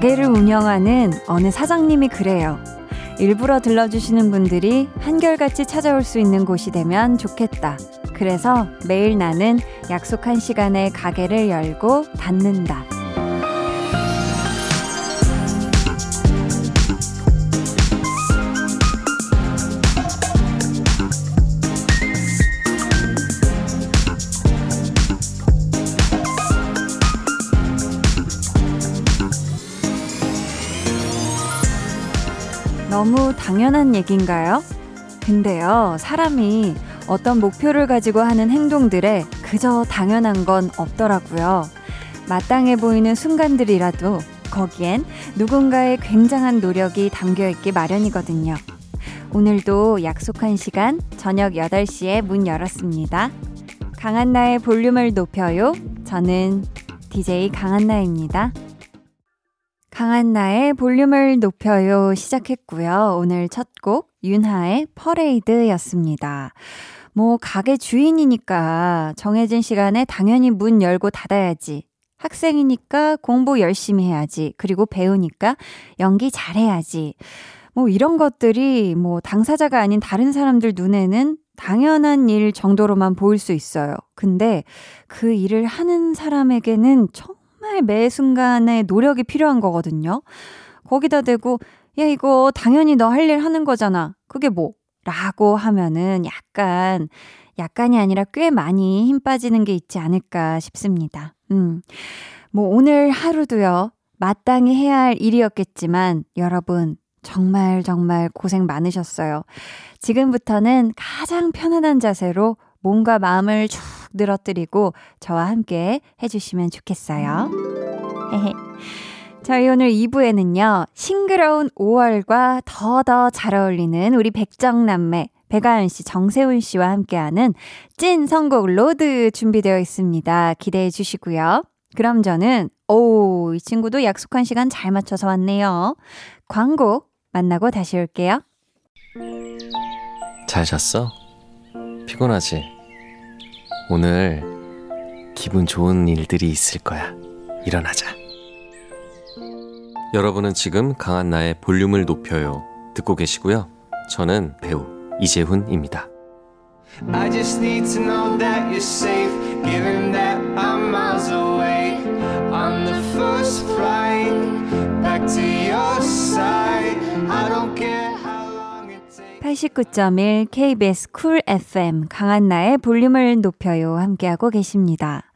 가게를 운영하는 어느 사장님이 그래요. 일부러 들러주시는 분들이 한결같이 찾아올 수 있는 곳이 되면 좋겠다. 그래서 매일 나는 약속한 시간에 가게를 열고 닫는다. 너무 당연한 얘기인가요? 근데요, 사람이 어떤 목표를 가지고 하는 행동들에 그저 당연한 건 없더라고요. 마땅해 보이는 순간들이라도 거기엔 누군가의 굉장한 노력이 담겨 있기 마련이거든요. 오늘도 약속한 시간 저녁 8시에 문 열었습니다. 강한나의 볼륨을 높여요. 저는 DJ 강한나입니다. 강한나의 볼륨을 높여요 시작했고요. 오늘 첫 곡 윤하의 퍼레이드였습니다. 뭐 가게 주인이니까 정해진 시간에 당연히 문 열고 닫아야지. 학생이니까 공부 열심히 해야지. 그리고 배우니까 연기 잘해야지. 뭐 이런 것들이 뭐 당사자가 아닌 다른 사람들 눈에는 당연한 일 정도로만 보일 수 있어요. 근데 그 일을 하는 사람에게는 정 말 매 순간에 노력이 필요한 거거든요. 거기다 대고, 야, 이거 당연히 너 할 일 하는 거잖아. 그게 뭐? 라고 하면은 약간, 약간이 아니라 꽤 많이 힘 빠지는 게 있지 않을까 싶습니다. 음. 뭐 오늘 하루도요, 마땅히 해야 할 일이었겠지만, 여러분, 정말 정말 고생 많으셨어요. 지금부터는 가장 편안한 자세로 몸과 마음을 쭉 늘어뜨리고 저와 함께 해주시면 좋겠어요. 저희 오늘 2부에는요, 싱그러운 5월과 더더 잘 어울리는 우리 백정남매, 배가연 씨, 정세훈 씨와 함께하는 찐 선곡 로드 준비되어 있습니다. 기대해 주시고요. 그럼 저는, 오, 이 친구도 약속한 시간 잘 맞춰서 왔네요. 광고 만나고 다시 올게요. 잘 잤어? 피곤하지? 오늘 기분 좋은 일들이 있을 거야. 일어나자. 여러분은 지금 강한 나의 볼륨을 높여요. 듣고 계시고요. 저는 배우 이재훈입니다. I just need to know that you're safe, given that I'm miles away. On the first flight, back to your side. I don't care 89.1 KBS 쿨 FM 강한나의 볼륨을 높여요 함께하고 계십니다.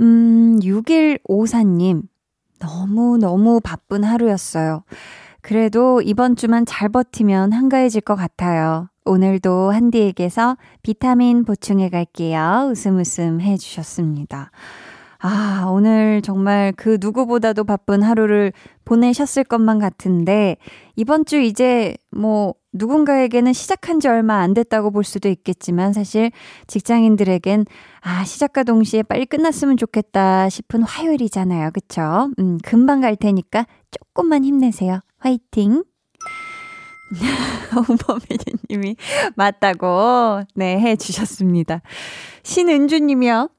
음, 6154님 너무너무 바쁜 하루였어요. 그래도 이번 주만 잘 버티면 한가해질 것 같아요. 오늘도 한디에게서 비타민 보충해 갈게요. 웃음 웃음 해 주셨습니다. 아, 오늘 정말 그 누구보다도 바쁜 하루를 보내셨을 것만 같은데, 이번 주 이제 뭐 누군가에게는 시작한 지 얼마 안 됐다고 볼 수도 있겠지만, 사실 직장인들에겐 아, 시작과 동시에 빨리 끝났으면 좋겠다 싶은 화요일이잖아요. 그쵸? 음, 금방 갈 테니까 조금만 힘내세요. 화이팅! 오버메뉴님이 맞다고, 네, 해 주셨습니다. 신은주님이요.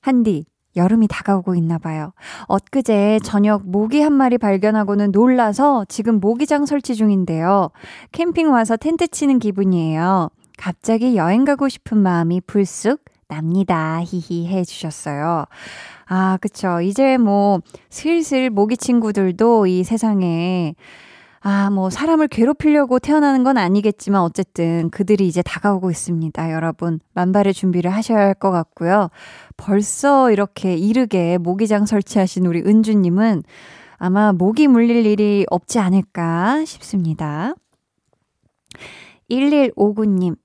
한디, 여름이 다가오고 있나 봐요. 엊그제 저녁 모기 한 마리 발견하고는 놀라서 지금 모기장 설치 중인데요. 캠핑 와서 텐트 치는 기분이에요. 갑자기 여행 가고 싶은 마음이 불쑥 납니다. 히히 해 주셨어요. 아, 그쵸. 이제 뭐 슬슬 모기 친구들도 이 세상에 아, 뭐, 사람을 괴롭히려고 태어나는 건 아니겠지만, 어쨌든 그들이 이제 다가오고 있습니다. 여러분, 만발의 준비를 하셔야 할 것 같고요. 벌써 이렇게 이르게 모기장 설치하신 우리 은주님은 아마 모기 물릴 일이 없지 않을까 싶습니다. 1159님,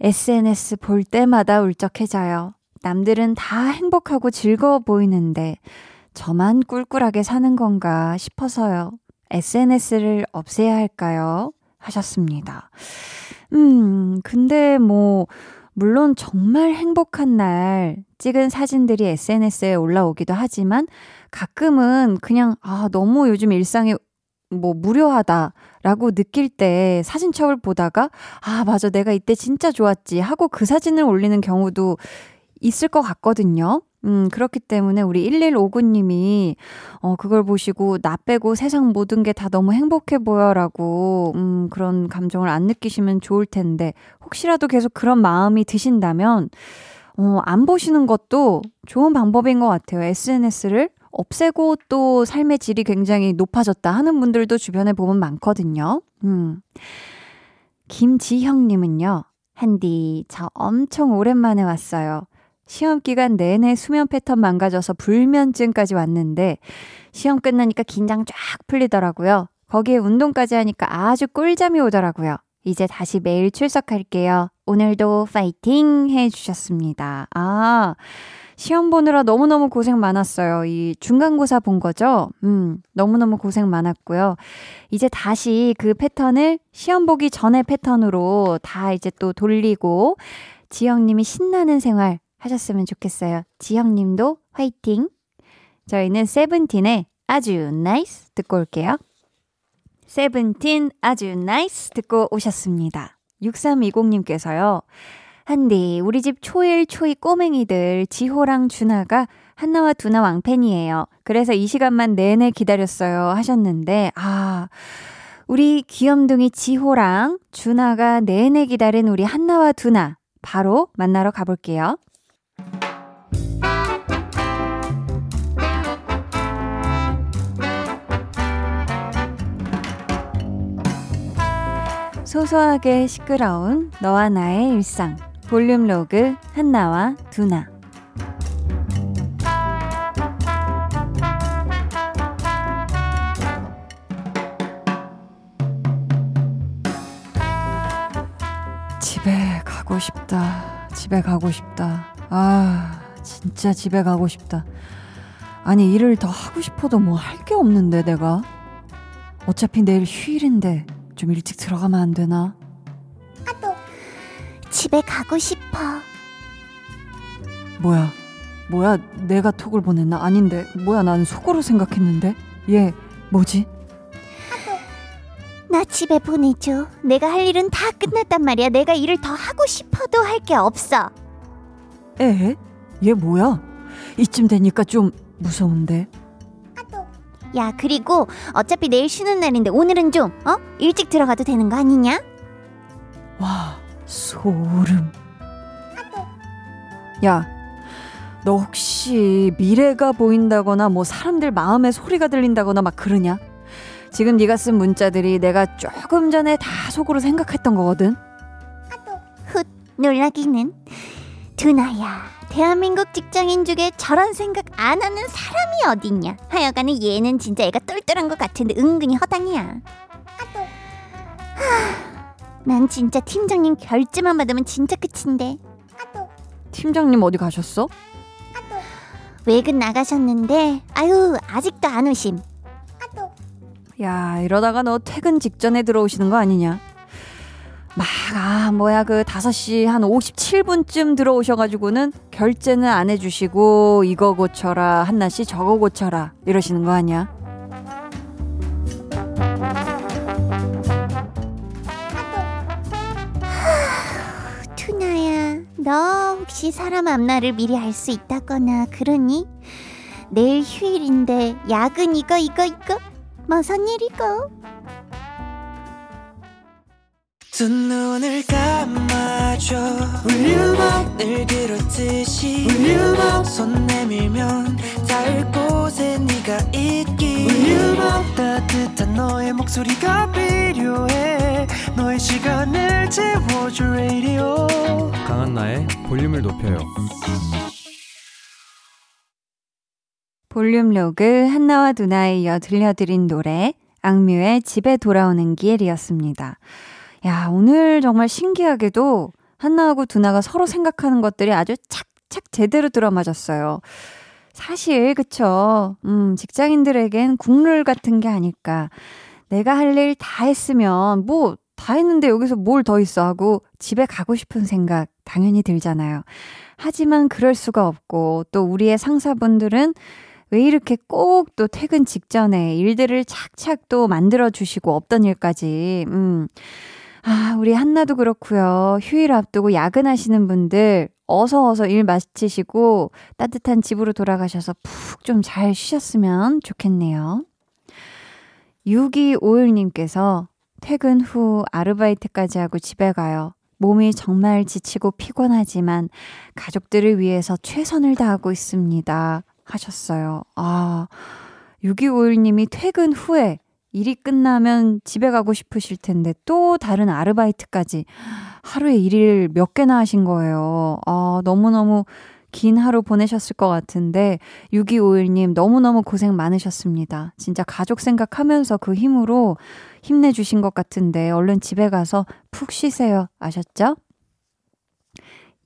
SNS 볼 때마다 울적해져요. 남들은 다 행복하고 즐거워 보이는데, 저만 꿀꿀하게 사는 건가 싶어서요. SNS를 없애야 할까요? 하셨습니다. 음, 근데 뭐, 물론 정말 행복한 날 찍은 사진들이 SNS에 올라오기도 하지만 가끔은 그냥, 아, 너무 요즘 일상이 뭐 무료하다라고 느낄 때 사진첩을 보다가 아, 맞아. 내가 이때 진짜 좋았지 하고 그 사진을 올리는 경우도 있을 것 같거든요. 음, 그렇기 때문에 우리 1159님이, 어, 그걸 보시고, 나 빼고 세상 모든 게 다 너무 행복해 보여라고, 음, 그런 감정을 안 느끼시면 좋을 텐데, 혹시라도 계속 그런 마음이 드신다면, 어, 안 보시는 것도 좋은 방법인 것 같아요. SNS를 없애고 또 삶의 질이 굉장히 높아졌다 하는 분들도 주변에 보면 많거든요. 음. 김지형님은요, 한디, 저 엄청 오랜만에 왔어요. 시험 기간 내내 수면 패턴 망가져서 불면증까지 왔는데, 시험 끝나니까 긴장 쫙 풀리더라고요. 거기에 운동까지 하니까 아주 꿀잠이 오더라고요. 이제 다시 매일 출석할게요. 오늘도 파이팅 해주셨습니다. 아, 시험 보느라 너무너무 고생 많았어요. 이 중간고사 본 거죠? 음, 너무너무 고생 많았고요. 이제 다시 그 패턴을 시험 보기 전의 패턴으로 다 이제 또 돌리고, 지영님이 신나는 생활 하셨으면 좋겠어요. 지영님도 화이팅! 저희는 세븐틴의 아주 NICE 듣고 올게요. 세븐틴 아주 NICE 듣고 오셨습니다. 6320님께서요. 한디, 우리 집 초일 초이 꼬맹이들 지호랑 준하가 한나와 두나 왕팬이에요. 그래서 이 시간만 내내 기다렸어요 하셨는데, 아, 우리 귀염둥이 지호랑 준하가 내내 기다린 우리 한나와 두나 바로 만나러 가볼게요. 소소하게 시끄러운 너와 나의 일상 볼륨 로그 한나와 두나 집에 가고 싶다. 집에 가고 싶다. 아, 진짜 집에 가고 싶다. 아니, 일을 더 하고 싶어도 뭐 할 게 없는데, 내가. 어차피 내일 휴일인데, 좀 일찍 들어가면 안 되나? 아도 집에 가고 싶어. 뭐야? 뭐야? 내가 톡을 보냈나? 아닌데. 뭐야? 난 속으로 생각했는데. 얘 뭐지? 나 집에 보내줘. 내가 할 일은 다 끝났단 말이야. 내가 일을 더 하고 싶어도 할 게 없어. 에? 얘 뭐야? 이쯤 되니까 좀 무서운데. 야, 그리고 어차피 내일 쉬는 날인데 오늘은 좀, 어? 일찍 들어가도 되는 거 아니냐? 와, 소름. 야, 너 혹시 미래가 보인다거나 뭐 사람들 마음의 소리가 들린다거나 막 그러냐? 지금 네가 쓴 문자들이 내가 조금 전에 다 속으로 생각했던 거거든. 훗, 놀라기는. 두나야, 대한민국 직장인 중에 저런 생각 안 하는 사람이 어딨냐? 하여간에 얘는 진짜 애가 똘똘한 것 같은데 은근히 허당이야. 하, 난 진짜 팀장님 결제만 받으면 진짜 끝인데. 팀장님 어디 가셨어? 외근 나가셨는데 아유 아직도 안 오심. 야, 이러다가 너 퇴근 직전에 들어오시는 거 아니냐? 막, 아, 뭐야, 그 5시 한 57분쯤 들어오셔가지고는 결제는 안 해주시고, 이거 고쳐라, 한나씨 저거 고쳐라, 이러시는 거 아니야? 투나야, 너 혹시 사람 앞날을 미리 알 수 있다거나 그러니? 내일 휴일인데 야근 이거 이거 이거 무슨 일이고? 두 눈을 감아줘 울륨업 늘 그렇듯이 울륨업 손 내밀면 닿을 곳에 네가 있기 울륨업 따뜻한 너의 목소리가 필요해 너의 시간을 채워줄 radio 강한나의 볼륨을 높여요. 볼륨 로그 한나와 두나에 이어 들려드린 노래 악뮤의 집에 돌아오는 길이었습니다. 야 오늘 정말 신기하게도 한나하고 두나가 서로 생각하는 것들이 아주 착착 제대로 들어맞았어요. 사실 그쵸 음 직장인들에겐 국룰 같은 게 아닐까 내가 할 일 다 했으면 뭐 다 했는데 여기서 뭘 더 있어 하고 집에 가고 싶은 생각 당연히 들잖아요. 하지만 그럴 수가 없고 또 우리의 상사분들은 왜 이렇게 꼭 또 퇴근 직전에 일들을 착착 또 만들어주시고 없던 일까지, 음. 아, 우리 한나도 그렇고요. 휴일 앞두고 야근하시는 분들 어서 어서 일 마치시고 따뜻한 집으로 돌아가셔서 푹 좀 잘 쉬셨으면 좋겠네요. 6251님께서 퇴근 후 아르바이트까지 하고 집에 가요. 몸이 정말 지치고 피곤하지만 가족들을 위해서 최선을 다하고 있습니다. 하셨어요. 아, 6251님이 퇴근 후에 일이 끝나면 집에 가고 싶으실 텐데 또 다른 아르바이트까지 하루에 일을 몇 개나 하신 거예요. 아, 너무너무 긴 하루 보내셨을 것 같은데 6251님 너무너무 고생 많으셨습니다. 진짜 가족 생각하면서 그 힘으로 힘내주신 것 같은데 얼른 집에 가서 푹 쉬세요. 아셨죠?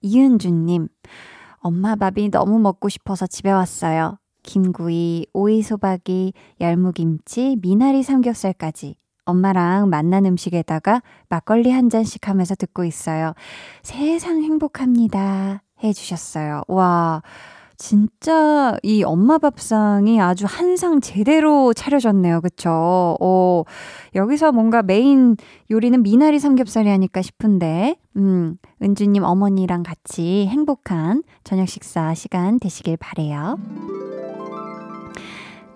이은주님, 엄마 밥이 너무 먹고 싶어서 집에 왔어요. 김구이, 오이소박이, 열무김치, 미나리 삼겹살까지 엄마랑 만난 음식에다가 막걸리 한 잔씩 하면서 듣고 있어요. 세상 행복합니다. 해주셨어요. 와, 진짜 이 엄마 밥상이 아주 한 상 제대로 차려졌네요. 그쵸? 어, 여기서 뭔가 메인 요리는 미나리 삼겹살이 아닐까 싶은데, 음, 은주님 어머니랑 같이 행복한 저녁 식사 시간 되시길 바래요.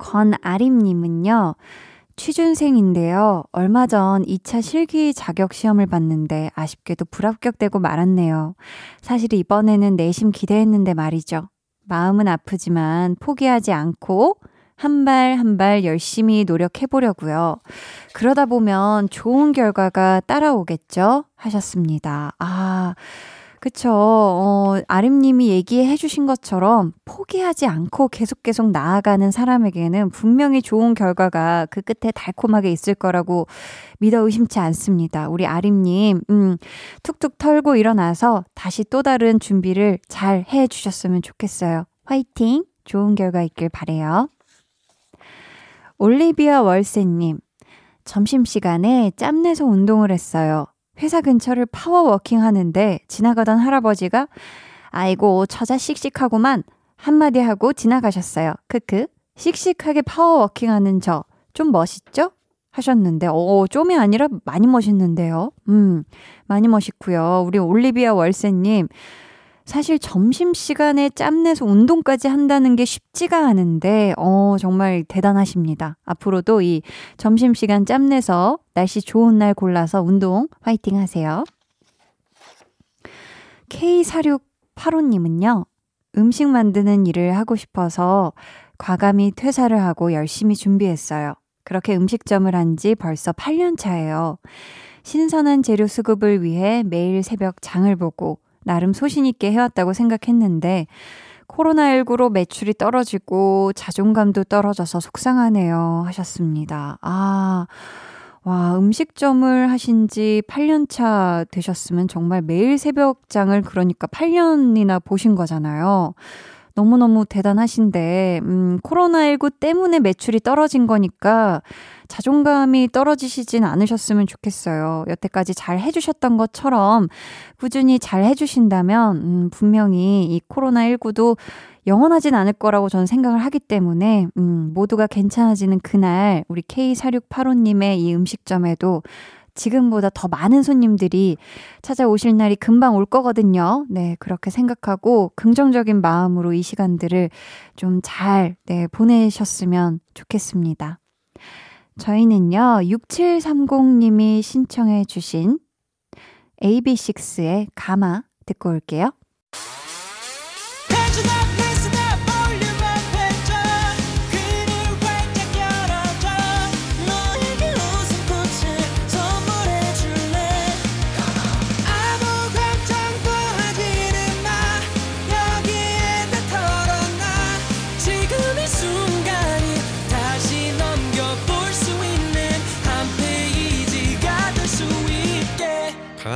권아림님은요, 취준생인데요. 얼마 전 2차 실기 자격 시험을 봤는데 아쉽게도 불합격되고 말았네요. 사실 이번에는 내심 기대했는데 말이죠. 마음은 아프지만 포기하지 않고 한 발 한발 열심히 노력해 보려고요. 그러다 보면 좋은 결과가 따라오겠죠? 하셨습니다. 아, 그쵸. 어, 아림님이 얘기해 주신 것처럼 포기하지 않고 계속 계속 나아가는 사람에게는 분명히 좋은 결과가 그 끝에 달콤하게 있을 거라고 믿어 의심치 않습니다. 우리 아림님, 음, 툭툭 털고 일어나서 다시 또 다른 준비를 잘 해 주셨으면 좋겠어요. 화이팅! 좋은 결과 있길 바래요. 올리비아 월세님, 점심시간에 짬내서 운동을 했어요. 회사 근처를 power walking 하는데 지나가던 할아버지가 아이고 처자 씩씩하고만 한마디 하고 지나가셨어요. 크크. 씩씩하게 power walking 하는 저 좀 멋있죠? 하셨는데, 어, 좀이 아니라 많이 멋있는데요. 음, 많이 멋있고요. 우리 올리비아 월세님, 사실 점심시간에 짬내서 운동까지 한다는 게 쉽지가 않은데, 어, 정말 대단하십니다. 앞으로도 이 점심시간 짬내서 날씨 좋은 날 골라서 운동 화이팅 하세요. K4685님은요, 음식 만드는 일을 하고 싶어서 과감히 퇴사를 하고 열심히 준비했어요. 그렇게 음식점을 한 지 벌써 8년 차예요. 신선한 재료 수급을 위해 매일 새벽 장을 보고 나름 소신있게 해왔다고 생각했는데, 코로나19로 매출이 떨어지고 자존감도 떨어져서 속상하네요. 하셨습니다. 아, 와, 음식점을 하신 지 8년 차 되셨으면 정말 매일 새벽장을 그러니까 8년이나 보신 거잖아요. 너무너무 대단하신데, 음, 코로나19 때문에 매출이 떨어진 거니까 자존감이 떨어지시진 않으셨으면 좋겠어요. 여태까지 잘 해주셨던 것처럼 꾸준히 잘 해주신다면, 음, 분명히 이 코로나19도 영원하진 않을 거라고 저는 생각을 하기 때문에, 음, 모두가 괜찮아지는 그날, 우리 K4685님의 이 음식점에도 지금보다 더 많은 손님들이 찾아오실 날이 금방 올 거거든요. 네, 그렇게 생각하고 긍정적인 마음으로 이 시간들을 좀 잘, 네, 보내셨으면 좋겠습니다. 저희는요, 6730님이 신청해 주신 AB6IX의 가마 듣고 올게요.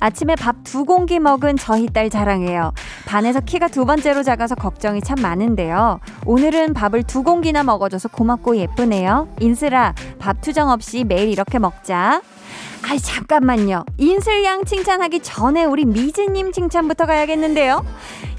아침에 밥 두 공기 먹은 저희 딸 자랑해요. 반에서 키가 두 번째로 작아서 걱정이 참 많은데요. 오늘은 밥을 두 공기나 먹어줘서 고맙고 예쁘네요. 인슬아, 밥 투정 없이 매일 이렇게 먹자. 아이 잠깐만요. 인슬양 칭찬하기 전에 우리 미즈님 칭찬부터 가야겠는데요.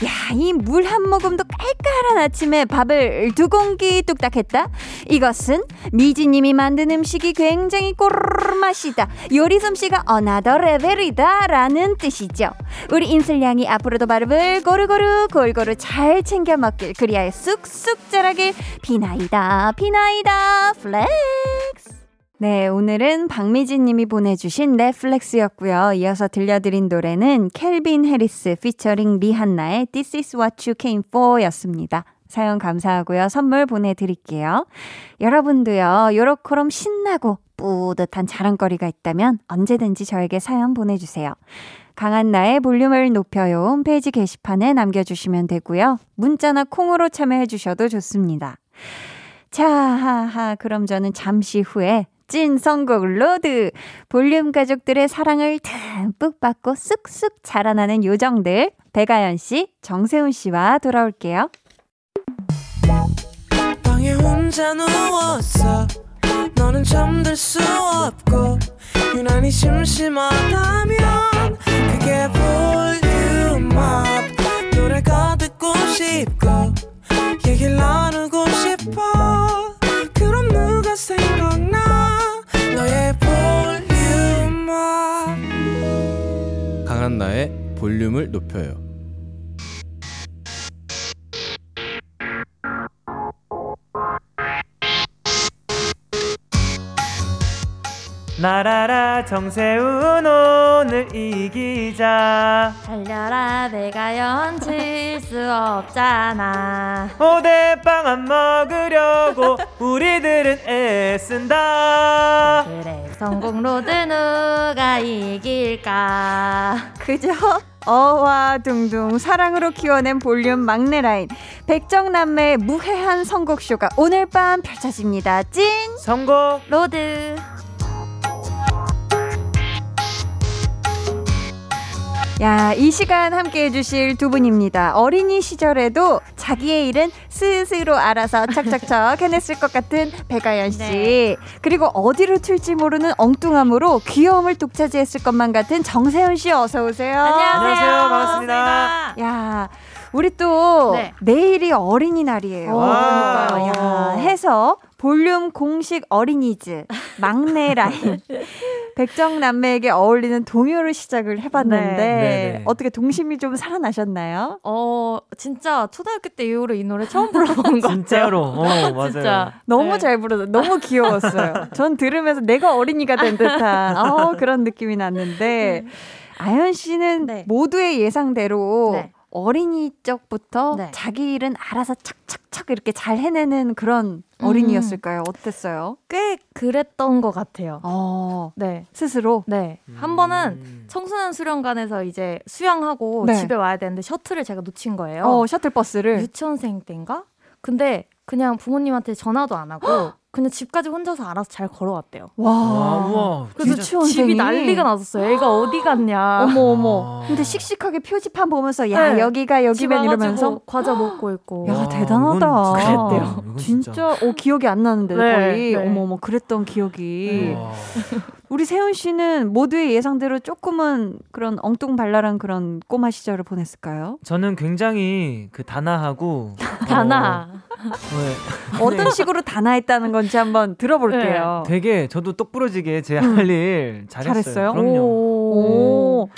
야, 이 물 한 모금도 깔깔한 아침에 밥을 두 공기 뚝딱 했다? 이것은 미즈님이 만든 음식이 굉장히 꼬르르 맛이다. 요리 솜씨가 another level이다. 라는 뜻이죠. 우리 인슬양이 앞으로도 밥을 고루고루 골고루 잘 챙겨 먹길 그리하여 쑥쑥 자라길 비나이다 비나이다 플렉스 네, 오늘은 박미진 님이 보내주신 네 flex였고요. 이어서 들려드린 노래는 캘빈 해리스 피처링 리한나의 This is what you came for 였습니다. 사연 감사하고요. 선물 보내드릴게요. 여러분도요, 요로코롬 신나고 뿌듯한 자랑거리가 있다면 언제든지 저에게 사연 보내주세요. 강한나의 볼륨을 높여요. 홈페이지 게시판에 남겨주시면 되고요. 문자나 콩으로 참여해주셔도 좋습니다. 자, 하하, 그럼 저는 잠시 후에 찐 선곡 road. 볼륨 가족들의 사랑을 듬뿍 받고 쑥쑥 자라나는 요정들. 백아연 씨, 정세운 씨와 돌아올게요. 얘기를 나누고 싶어 그럼 누가 생각나 너의 볼륨업 강한나의 볼륨을 높여요. 나라라 정세훈 오늘 이기자. 달려라 백아연 칠 수 없잖아. 오대빵 안 먹으려고 우리들은 애쓴다. 그래 선곡 road 누가 이길까? 그저 어화둥둥 사랑으로 키워낸 볼륨 막내 라인. 백정남매의 무해한 선곡쇼가 오늘 밤 펼쳐집니다. 찐 선곡 road 야, 이 시간 함께 해주실 두 분입니다. 어린이 시절에도 자기의 일은 스스로 알아서 척척척 해냈을 것 같은 배가연 씨. 네. 그리고 어디로 튈지 모르는 엉뚱함으로 귀여움을 독차지했을 것만 같은 정세훈 씨 어서 오세요. 안녕하세요. 반갑습니다. 야, 우리 또 네. 내일이 어린이날이에요. 와. 그러니까 야, 해서 볼륨 공식 어린이즈 막내 라인 백정 남매에게 어울리는 동요를 시작을 해봤는데 네. 네네. 어떻게 동심이 좀 살아나셨나요? 어 진짜 초등학교 때 이후로 이 노래 처음 불러본 것 같아요 진짜로 어 맞아요 진짜 너무 네. 잘 부르서 너무 귀여웠어요. 전 들으면서 내가 어린이가 된 듯한 어, 그런 느낌이 났는데 아연 씨는 네. 모두의 예상대로 네. 어린이 쪽부터 네. 자기 일은 알아서 착착착 이렇게 잘 해내는 그런 어린이였을까요? 어땠어요? 꽤 그랬던 것 같아요 어, 네 스스로 네. 한 번은 청소년 수련관에서 이제 수영하고 네. 집에 와야 되는데 셔틀을 제가 놓친 거예요. 어, 셔틀버스를 유치원생 때인가? 근데 그냥 부모님한테 전화도 안 하고 그냥 집까지 혼자서 알아서 잘 걸어왔대요. 와, 와, 우와, 그래서? 집이 난리가 났었어요. 애가 어디 갔냐. 어머 어머. 아. 근데 씩씩하게 표지판 보면서 야 네. 여기가 집 여기면 이러면서 과자 먹고 있고. 야 와, 대단하다. 진짜- 그랬대요. 이건 진짜 어 기억이 안 나는데 네, 거의 네. 어머 어머 그랬던 기억이 와. 우리 세훈 씨는 모두의 예상대로 조금은 그런 엉뚱발랄한 그런 꼬마 시절을 보냈을까요? 저는 굉장히 그 단아하고 다나. 어, 네. 어떤 식으로 단아했다는 건지 한번 들어볼게요. 되게 저도 똑부러지게 제 할일 잘했어요. 잘했어요? 그럼요. 오.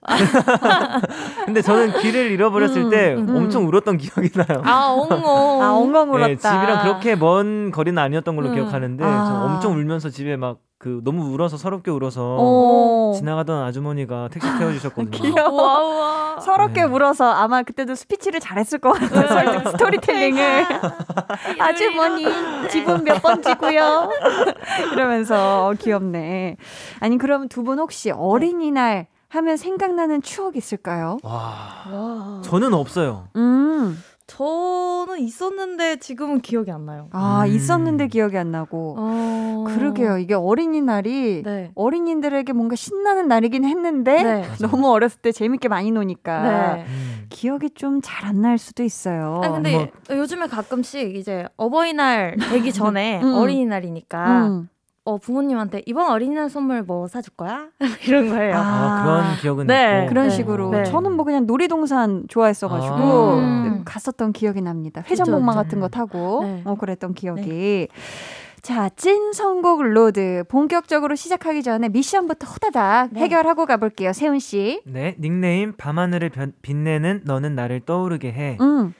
근데 저는 길을 잃어버렸을 음, 때 음. 엄청 울었던 기억이 나요. 아, 엉엉. 아 엉엉 울었다. 네, 집이랑 그렇게 먼 거리는 아니었던 걸로 음. 기억하는데 아. 저 엄청 울면서 집에 막 그 너무 울어서 서럽게 울어서 오. 지나가던 아주머니가 택시 태워주셨거든요. 귀여워. 서럽게 네. 울어서 아마 그때도 스피치를 잘했을 것 같아요. 설득 스토리텔링을. 아주머니, 집은 몇 번지고요. 이러면서 어, 귀엽네. 아니 그럼 두 분 혹시 어린이날 하면 생각나는 추억 있을까요? 와, 저는 없어요. 음, 저는 있었는데 지금은 기억이 안 나요. 아, 음. 있었는데 기억이 안 나고. 어... 그러게요. 이게 어린이날이 네. 어린이들에게 뭔가 신나는 날이긴 했는데 네. 너무 어렸을 때 재밌게 많이 노니까 네. 음. 기억이 좀 잘 안 날 수도 있어요. 아 근데 요즘에 가끔씩 이제 어버이날 되기 전에 음. 어린이날이니까 음. 어 부모님한테 이번 어린이날 선물 뭐 사줄 거야? 이런 거예요. 아, 아, 그런 기억은 네. 있고. 그런 네. 식으로 네. 저는 뭐 그냥 놀이동산 좋아했어가지고 아. 음. 갔었던 기억이 납니다. 회전목마 같은 거 타고 네. 어 그랬던 기억이. 자, 찐 선곡 road 본격적으로 시작하기 전에 미션부터 호다닥 네. 해결하고 가볼게요. 세운 씨. 네, 닉네임 밤하늘을 변- 빛내는 너는 나를 떠오르게 해. 음.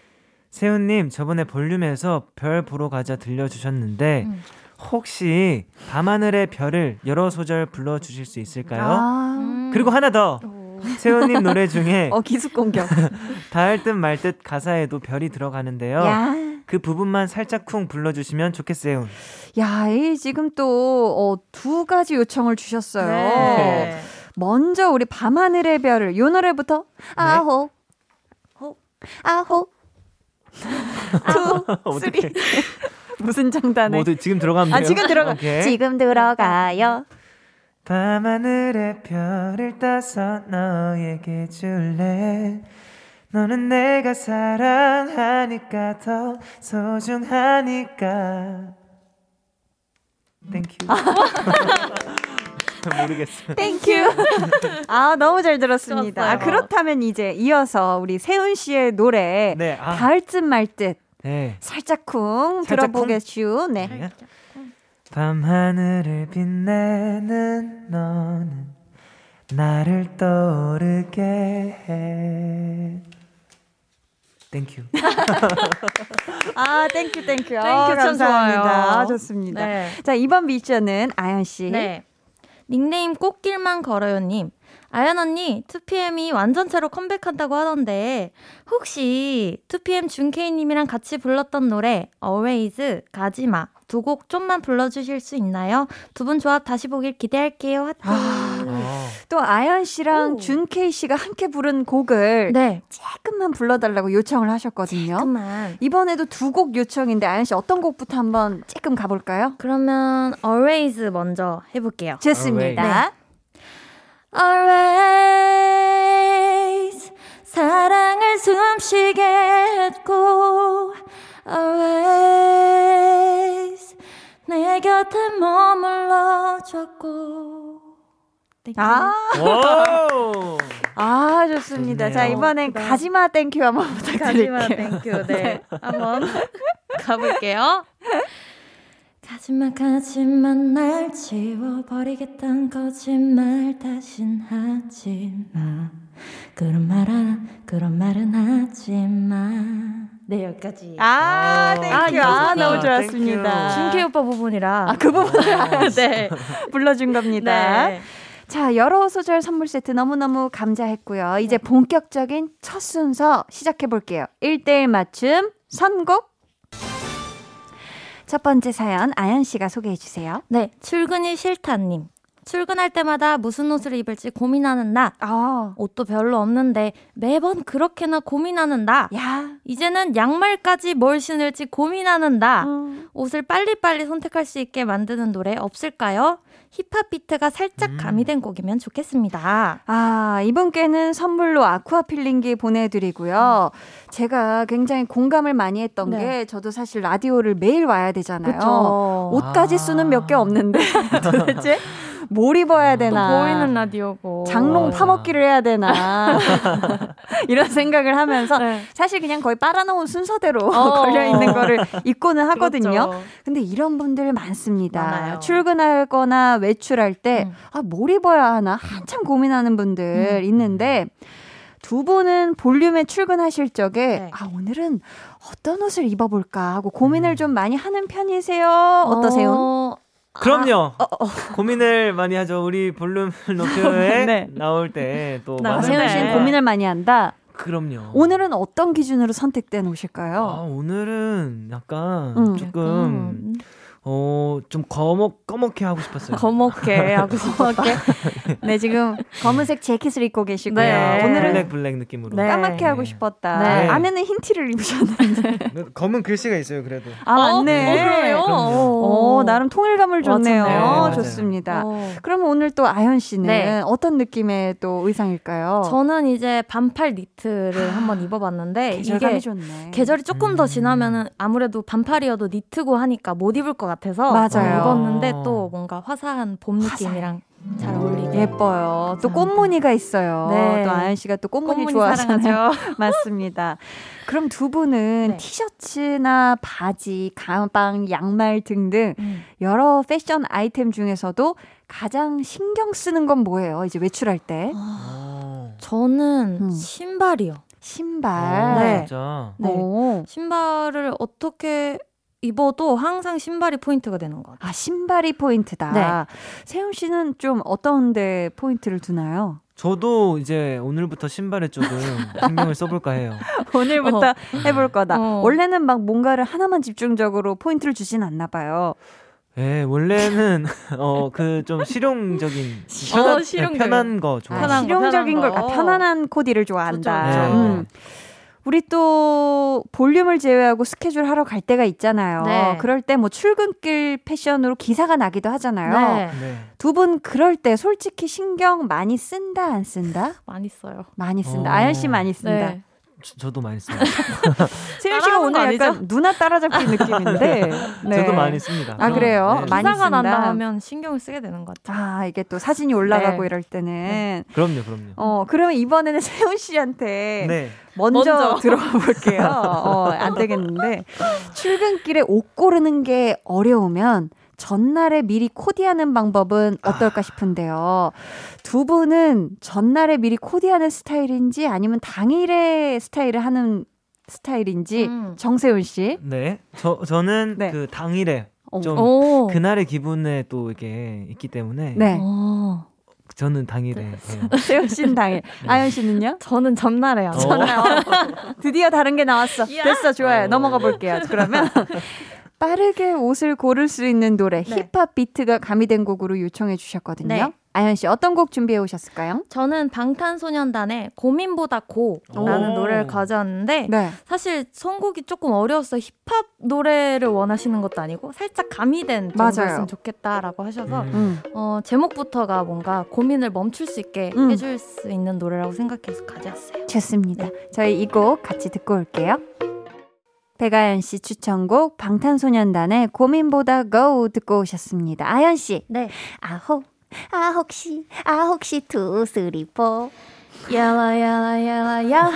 세훈님 저번에 볼륨에서 별 보러 가자 들려주셨는데 음. 혹시 밤하늘의 별을 여러 소절 불러주실 수 있을까요? 아. 음. 그리고 하나 더 오. 세훈님 노래 중에 어 기습 공격. 닿을 듯 말 듯 가사에도 별이 들어가는데요. 야. 그 부분만 살짝 쿵 불러주시면 좋겠어요. 야, 이 지금 또, 어, 두 가지 요청을 주셨어요. 네. 먼저 우리 밤하늘의 별을, 요 노래부터, 아홉, 호, 아홉, 투, 쓰리. 무슨 장단에. 모두 지금 들어가면 돼요. 아, 지금 들어가. 오케이. 지금 들어가요. 밤하늘의 별을 따서 너에게 줄래 너는 내가 사랑하니까 더 소중하니까 땡큐 모르겠어 thank you. 아, 너무 잘 들었습니다. 아. 그렇다면 이제 이어서 우리 세운 씨의 노래, 네, 아, 닿을 듯 말 듯, 네. 살짝쿵 살짝? 들어보겠슈. 네. 네. 밤하늘을 빛내는 너는 나를 떠오르게 해 땡큐 아, thank you, thank you. Thank you 참 감사합니다. 좋아요. 아, 좋습니다. 네. 자, 이번 미션은 아연 씨. 네. 닉네임 꽃길만 걸어요님. 아연 언니, 2PM이 완전체로 컴백한다고 하던데, 혹시 2PM 준케이님이랑 같이 불렀던 노래, Always, 가지마, 두 곡 좀만 불러주실 수 있나요? 두 분 조합 다시 보길 기대할게요. 아, 어. 또 아연 씨랑 오. 준케이 씨가 함께 부른 곡을 네. 조금만 불러달라고 요청을 하셨거든요. 그만. 이번에도 두 곡 요청인데 아연 씨 어떤 곡부터 한번 조금 가볼까요? 그러면 Always 먼저 해볼게요. 좋습니다. Always 사랑을 숨쉬게 했고 Always 내 곁에 머물러 줬고 아, 오! 아 좋습니다. 자 좋네요. 이번엔 그다음. 가지마 thank you 한번 부탁드릴게요. 가지마 thank you 네 한번 가볼게요 가지마 날 지워버리겠단 거짓말 다신 하지 마 그런 말 안, 그런 말은 하지 마 네 여기까지 아, thank you. 아, 아, 너무. 좋았습니다. 준케이 오빠 부분이라 아, 그 부분을 네. 불러준 겁니다. 네. 자, 여러 소절 선물 세트 너무너무 감사했고요. 이제 본격적인 첫 순서 시작해 볼게요. 1대1 맞춤 선곡. 첫 번째 사연 아연 씨가 소개해 주세요. 네, 출근이 싫다님. 출근할 때마다 무슨 옷을 입을지 고민하는 나. 아, 옷도 별로 없는데 매번 그렇게나 고민하는 나. 야. 이제는 양말까지 뭘 신을지 고민하는 나. 음. 옷을 빨리빨리 선택할 수 있게 만드는 노래 없을까요? 힙합 비트가 살짝 음. 가미된 곡이면 좋겠습니다. 아, 이분께는 선물로 아쿠아 필링기 보내드리고요. 제가 굉장히 공감을 많이 했던 네. 게 저도 사실 라디오를 매일 와야 되잖아요. 그렇죠. 옷까지 아. 수는 몇 개 없는데 도대체 뭘 입어야 되나. 보이는 라디오고. 장롱. 파먹기를 해야 되나 이런 생각을 하면서 네. 사실 그냥 거의 빨아놓은 순서대로 어. 걸려 있는 거를 입고는 하거든요. 그렇죠. 근데 이런 분들 많습니다. 많아요. 출근하거나 외출할 때 음. 아, 뭘 입어야 하나 한참 고민하는 분들 음. 있는데 두 분은 볼륨에 출근하실 적에 네. 아 오늘은 어떤 옷을 입어볼까 하고 고민을 음. 좀 많이 하는 편이세요? 어떠세요? 어, 그럼요. 고민을 많이 하죠. 우리 볼륨 높여에 네. 나올 때또 나- 아, 네. 세운 씨는 고민을 많이 한다. 그럼요. 오늘은 어떤 기준으로 선택된 아, 옷일까요? 오늘은 약간 음. 조금 음. 어, 좀 거먹, 꺼먹게 하고 싶었어요. 거먹게 하고 싶었다. 네, 지금 검은색 재킷을 입고 계시고요. 네. 오늘은 블랙 블랙 느낌으로. 네. 까맣게 하고 싶었다. 네. 안에는 흰 티를 입으셨는데. 검은 글씨가 있어요, 그래도. 아, 맞네. 어, 그래요? 오, 나름 통일감을 줬네요. 맞췄네요. 네, 맞아요. 좋습니다. 어. 그럼 오늘 또 아현 씨는 네. 어떤 느낌의 또 의상일까요? 저는 이제 반팔 니트를 한번 입어봤는데 계절감이 이게 좋네. 계절이 조금 더 음. 지나면은 아무래도 반팔이어도 니트고 하니까 못 입을 것 같아 서 맞아요. 입었는데 또 뭔가 화사한 봄 느낌이랑 잘 어울리게 예뻐요. 또 감사합니다. 꽃무늬가 있어요. 네. 또 아연 씨가 또 꽃무늬, 꽃무늬 좋아하잖아요. 맞습니다. 그럼 두 분은 네. 티셔츠나 바지, 가방, 양말 등등 음. 여러 패션 아이템 중에서도 가장 신경 쓰는 건 뭐예요? 이제 외출할 때 어. 저는 음. 신발이요. 신발. 네. 아, 진짜. 네. 오. 신발을 어떻게 입어도 항상 신발이 포인트가 되는 것 같아요. 아 신발이 포인트다. 네. 세훈 씨는 좀 어떤데 포인트를 두나요? 저도 이제 오늘부터 신발에 조금 신경을 써볼까 해요. 오늘부터 해볼 거다. 어. 원래는 막 뭔가를 하나만 집중적으로 포인트를 주진 않나 봐요. 예, 원래는 어 그 좀 실용적인 어, 편한, 네, 실용적인. 편한 거 좋아. 아, 편한 거, 실용적인 편한 걸, 아, 거. 편안한 코디를 좋아한다. 좋죠, 좋죠. 음. 우리 또 볼륨을 제외하고 스케줄 하러 갈 때가 있잖아요. 네. 그럴 때 뭐 출근길 패션으로 기사가 나기도 하잖아요. 네. 네. 두분 그럴 때 솔직히 신경 많이 쓴다 안 쓴다? 많이 써요. 많이 쓴다. 어. 아연 씨 많이 쓴다. 네. 저, 저도 많이 써요. 세윤 씨가 오늘 거 약간? 누나 따라잡기 느낌인데. 네. 저도 많이 씁니다. 아, 그래요? 네. 많이 기사가 쓴다. 난다 하면 신경을 쓰게 되는 것 같아요. 아 이게 또 사진이 올라가고 네. 이럴 때는 그럼요, 그럼요. 어 그러면 이번에는 세훈 씨한테 네. 먼저, 먼저. 들어가 볼게요. 어, 안 되겠는데 출근길에 옷 고르는 게 어려우면 전날에 미리 코디하는 방법은 어떨까 싶은데요. 두 분은 전날에 미리 코디하는 스타일인지 아니면 당일에 스타일을 하는 스타일인지 음. 정세훈 씨. 네. 저 저는 네. 그 당일에 어. 좀 오. 그날의 기분에 또 이게 있기 때문에 네. 어. 저는 당일에 네. 세훈 씨는 당일. 아연 씨는요? 저는 전날에요. 어. 전날. 어. 드디어 다른 게 나왔어. 이야. 됐어, 좋아요. 어. 넘어가 볼게요. 그러면 빠르게 옷을 고를 수 있는 노래, 네. 힙합 비트가 가미된 곡으로 요청해 주셨거든요. 네. 아연 씨 어떤 곡 준비해 오셨을까요? 저는 방탄소년단의 고민보다 고라는 오. 노래를 가져왔는데 네. 사실 선곡이 조금 어려웠어요. 힙합 노래를 원하시는 것도 아니고 살짝 가미된. 정도였으면 좋겠다라고 하셔서 음. 음. 어, 제목부터가 뭔가 고민을 멈출 수 있게 음. 해줄 수 있는 노래라고 생각해서 가져왔어요. 좋습니다. 저희 이 곡 같이 듣고 올게요. 백아연 씨 추천곡 방탄소년단의 고민보다 go 듣고 오셨습니다. 아연 씨. 네. 아홉 아 혹시 아 혹시 two three four YOLO YOLO YOLO YO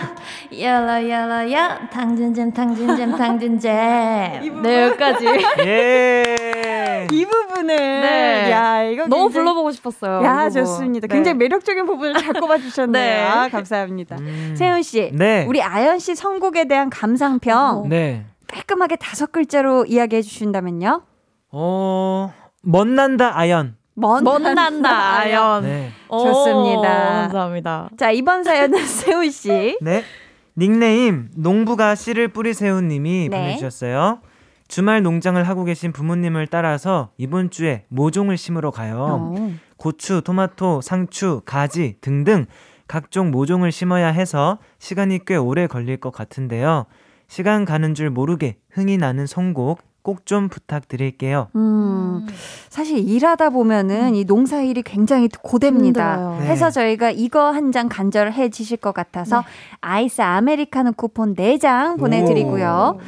YOLO YOLO YO 탕진잼 탕진잼 탕진잼 네 여기까지 예. 이 부분을 네. 야 이거 너무 굉장히- 불러보고 싶었어요. 야. 좋습니다. 네. 굉장히 매력적인 부분을 잘 꼽아주셨네요. 네. 아, 감사합니다. 음. 세운 씨, 네. 우리 아연 씨 선곡에 대한 감상평 어. 네. 깔끔하게 다섯 글자로 이야기해 주신다면요? 어, 멋난다 아연. 먼, 멋난다 아연. 네. 오, 좋습니다. 감사합니다. 자 이번 사연은 세훈 씨. 네. 닉네임 농부가 씨를 뿌리세훈 님이 네. 보내주셨어요. 주말 농장을 하고 계신 부모님을 따라서 이번 주에 모종을 심으러 가요. 어. 고추, 토마토, 상추, 가지 등등 각종 모종을 심어야 해서 시간이 꽤 오래 걸릴 것 같은데요. 시간 가는 줄 모르게 흥이 나는 선곡 꼭 좀 부탁드릴게요. 음, 사실 일하다 보면은 이 농사 일이 굉장히 고됩니다. 힘들어요. 네. 해서 저희가 이거 한 장 간절해 지실 것 같아서 네. 아이스 아메리카노 쿠폰 4장 보내드리고요.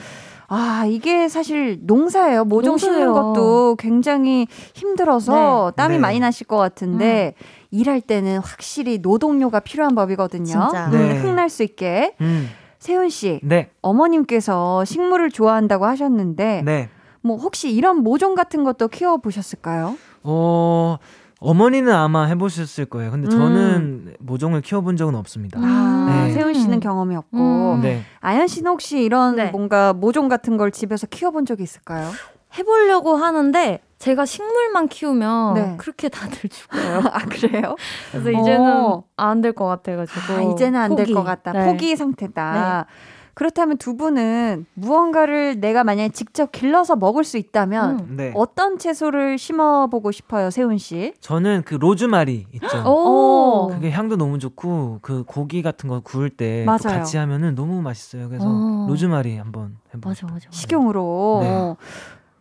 아, 이게 사실 농사예요. 모종 심는 농사예요. 것도 굉장히 힘들어서 땀이 네. 많이 나실 것 같은데 일할 때는 확실히 노동요가 필요한 법이거든요. 진짜. 음, 네. 흥날 수 있게. 음, 세훈 씨, 네, 어머님께서 식물을 좋아한다고 하셨는데 네. 뭐 혹시 이런 모종 같은 것도 키워 보셨을까요? 어, 어머니는 아마 해보셨을 거예요. 근데 음. 저는 모종을 키워본 적은 없습니다. 아, 네. 세훈 씨는 경험이 없고 음. 네. 아연 씨는 혹시 이런 네. 뭔가 모종 같은 걸 집에서 키워본 적이 있을까요? 해보려고 하는데 제가 식물만 키우면 네. 그렇게 다들 죽어요. 아 그래요? 그래서 이제는 어. 안될 것 같아가지고 아, 이제는 안 될. 것 같다. 네. 포기 상태다. 그렇다면 두 분은 무언가를 내가 만약에 직접 길러서 먹을 수 있다면 음. 네. 어떤 채소를 심어보고 싶어요, 세훈 씨? 저는 그 로즈마리 있죠. 오. 그게 향도 너무 좋고 그 고기 같은 거 구울 때. 같이 하면은 너무 맛있어요. 그래서 어. 로즈마리 한번 해보고. 맞아. 맞아. 식용으로. 네.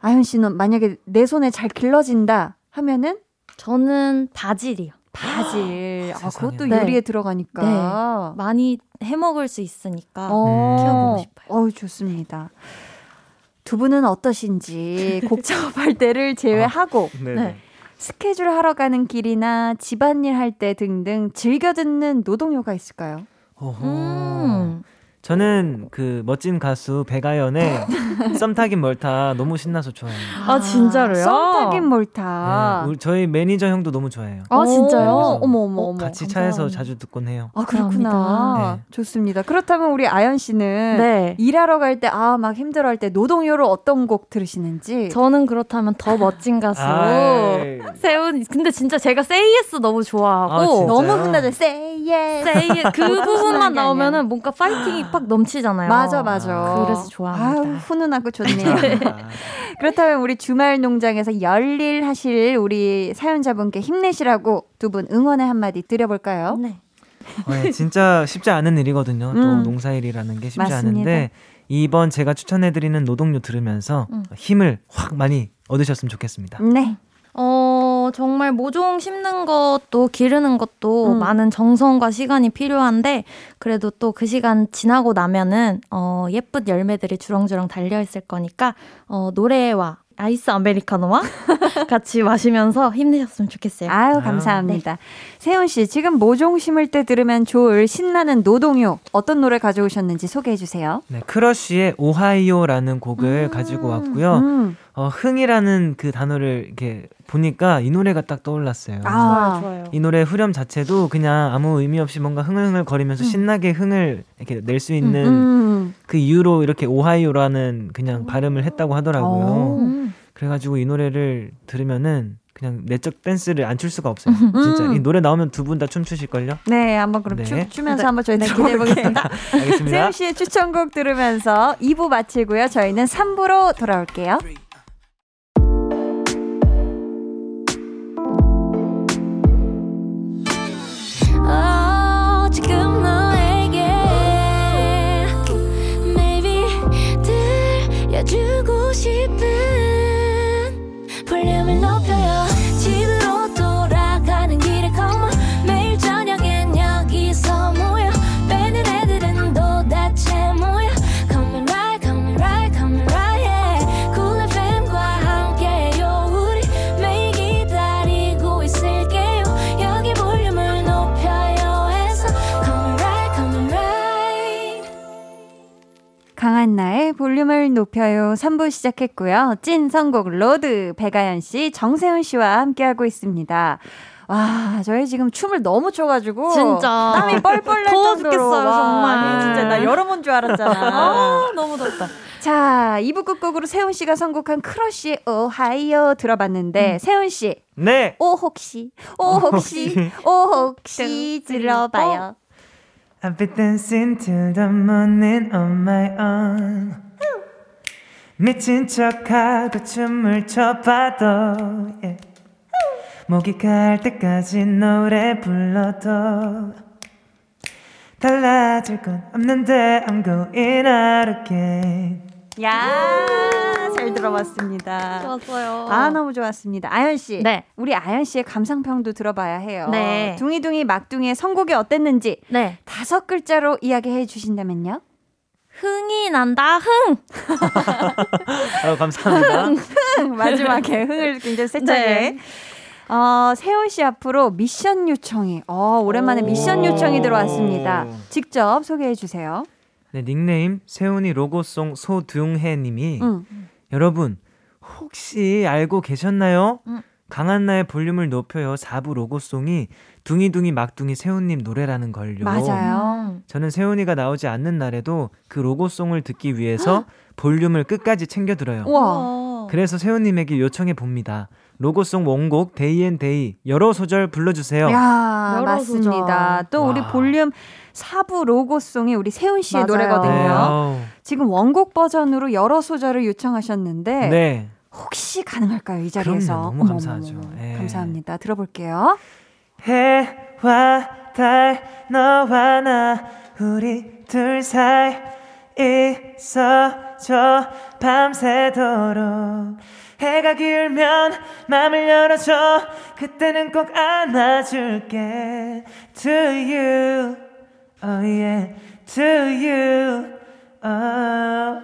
아윤 씨는 만약에 내 손에 잘 길러진다 하면은 저는 바질이요. 바질. 아, 세상에. 그것도 네. 요리에 들어가니까. 많이 해 먹을 수 있으니까 어. 키워보고 싶어요. 어우, 좋습니다. 두 분은 어떠신지 곡 작업할 때를 제외하고 네. 네. 스케줄 하러 가는 길이나 집안일 할 때 등등 즐겨 듣는 노동요가 있을까요? 어허. 음. 저는 그 멋진 가수 배가연의 썸 타긴 멀타 너무 신나서 좋아해요. 아, 진짜로요? 썸 타긴 뭘 타. 네, 저희 매니저 형도 너무 좋아해요. 아, 진짜요? 그래서 어머 어머 어, 어머. 같이 감사합니다. 차에서 자주 듣곤 해요. 아 그렇구나. 네. 좋습니다. 그렇다면 우리 아연 씨는 네. 일하러 갈 때 아 막 힘들어할 때 노동요로 어떤 곡 들으시는지. 저는 그렇다면 더 멋진 가수. 세운 근데 진짜 제가 Say Yes 너무 아, 좋아하고 진짜요? 너무 흥나죠. Say yes. Say Yes 그 부분만. 나오면은 뭔가 파이팅이 팍 넘치잖아요. 맞아 맞아. 그래서 좋아합니다. 아유, 훈훈하고 좋네요. 아, 그렇다면 우리 주말 농장에서 열일 하실 우리 사연자분께 힘내시라고 두 분 응원의 한마디 드려볼까요? 네. 어, 예, 진짜 쉽지 않은 일이거든요. 또 음. 농사일이라는 게 쉽지 맞습니다. 않은데 이번 제가 추천해드리는 노동요 들으면서 음. 힘을 확 많이 얻으셨으면 좋겠습니다. 네. 어, 정말 모종 심는 것도 기르는 것도 음. 많은 정성과 시간이 필요한데 그래도 또 그 시간 지나고 나면은 어, 예쁜 열매들이 주렁주렁 달려 있을 거니까 어, 노래와 아이스 아메리카노와 같이 마시면서 힘내셨으면 좋겠어요. 아유, 아유. 감사합니다. 세훈 씨, 지금 모종 심을 때 들으면 좋을 신나는 노동요 어떤 노래 가져오셨는지 소개해 주세요. 네, 크러쉬의 오하이오라는 곡을 가지고 왔고요. 음. 어, 흥이라는 그 단어를 이렇게 보니까 이 노래가 딱 떠올랐어요. 아, 좋아요. 이 노래 후렴 자체도 그냥 아무 의미 없이 뭔가 흥얼흥얼 거리면서 신나게 흥을 이렇게 낼 수 있는 음. 그 이유로 이렇게 오하이오라는 그냥 발음을 했다고 하더라고요. 오. 음. 그래가지고 이 노래를 들으면은 그냥 내적 댄스를 안 출 수가 없어요. 진짜 이 노래 나오면 두 분 다 춤추실걸요? 네, 한번 그럼 네. 추, 추면서 네. 한번 저희 네, 들어보겠습니다. 알겠습니다. 세훈 씨의 추천곡 들으면서 2부 마치고요. 저희는 3부로 돌아올게요. 들려주고 싶은 볼륨을 높여요. 3부 시작했고요. 찐 선곡 로드 배가연 씨, 정세훈 씨와 함께하고 있습니다. 와, 저희 지금 춤을 너무 춰가지고 진짜. 땀이 뻘뻘 날 더워 정도로 와, 정말. 진짜 나 여름 온줄 알았잖아. 아, 너무 덥다. 자, 2부 끝곡으로 세훈 씨가 선곡한 크러쉬의 오하이오 들어봤는데 세훈 씨, 네. 오 혹시, 오 혹시, 오 혹시 들어봐요. I've been dancing till the morning on my own. 미친 척하고 춤을 춰봐도 yeah. 목이 갈 때까지 노래 불러도 달라질 건 없는데 I'm going out again. 야, 잘 들어봤습니다. 좋았어요. 아 너무 좋았습니다. 아연 씨, 네. 우리 아연 씨의 감상평도 들어봐야 해요. 네. 둥이둥이 막둥이의 선곡이 어땠는지 네. 다섯 글자로 이야기해 주신다면요? 흥이 난다, 흥! 아, 감사합니다. 마지막에 흥을 굉장히 세차게. 네. 어, 세훈 씨 앞으로 미션 요청이, 어, 오랜만에 오. 미션 요청이 들어왔습니다. 직접 소개해 주세요. 네, 닉네임 세훈이 로고송 소둥해 님이 응. 여러분 혹시 알고 계셨나요? 음. 강한나의 볼륨을 높여요 4부 로고송이 둥이둥이 막둥이 세훈님 노래라는 걸요. 맞아요. 저는 세훈이가 나오지 않는 날에도 그 로고송을 듣기 위해서 볼륨을 끝까지 챙겨 들어요. 우와. 그래서 세훈님에게 요청해 봅니다. 로고송 원곡 데이앤데이 여러 소절 불러주세요. 야, 여러 맞습니다. 소절. 또 우리 와. 볼륨 4부 로고송이 우리 세훈 씨의 맞아요. 노래거든요. 네. 지금 원곡 버전으로 여러 소절을 요청하셨는데 네. 혹시 가능할까요 이 자리에서? 그럼요. 너무 감사하죠. 예. 감사합니다. 들어볼게요. 해와 달 너와 나 우리 둘 사이 있어줘. 밤새도록 해가 길면 맘을 열어줘. 그때는 꼭 안아줄게. To you Oh yeah To you oh.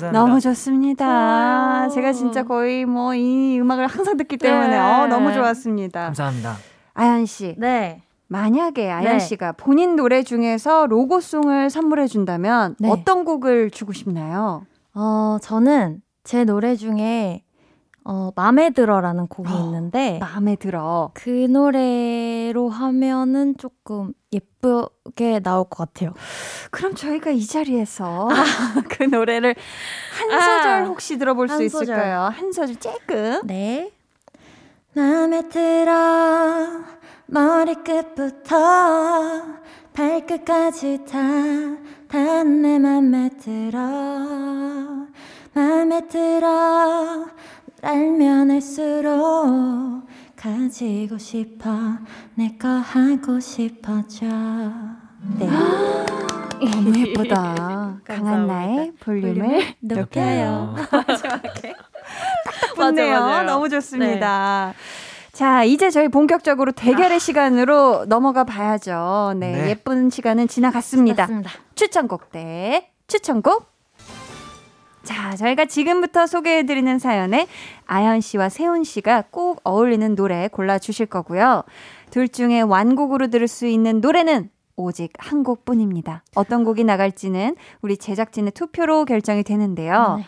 감사합니다. 너무 좋습니다. 좋아요. 제가 진짜 거의 뭐 이 음악을 항상 듣기 때문에 네. 어, 너무 좋았습니다. 감사합니다. 아연 씨, 네. 만약에 아연 네. 씨가 본인 노래 중에서 로고송을 선물해 준다면 네. 어떤 곡을 주고 싶나요? 어, 저는 제 노래 중에 어, 맘에 들어라는 곡이 어, 있는데 마음에 들어. 그 노래로 하면은 조금 예쁘게 나올 것 같아요. 그럼 저희가 이 자리에서 그 노래를 한 아, 소절 혹시 들어볼 수한 소절. 있을까요? 한 소절 조금. 네. 맘에 들어 머리끝부터 발끝까지 다다 내 맘에 들어 맘에 들어 알면 알수록 가지고 싶어 내거 하고 싶어져 네. 너무 예쁘다. 강한 나의 볼륨을 높여요. 맞아, 맞아요. 너무 좋습니다. 자, 이제 저희 본격적으로 대결의 시간으로 넘어가 봐야죠. 네, 네. 예쁜 시간은 지나갔습니다. 맞습니다. 추천곡 대 추천곡. 자, 저희가 지금부터 소개해드리는 사연에 아연 씨와 세훈 씨가 꼭 어울리는 노래 골라주실 거고요. 둘 중에 완곡으로 들을 수 있는 노래는 오직 한 곡뿐입니다. 어떤 곡이 나갈지는 우리 제작진의 투표로 결정이 되는데요. 네.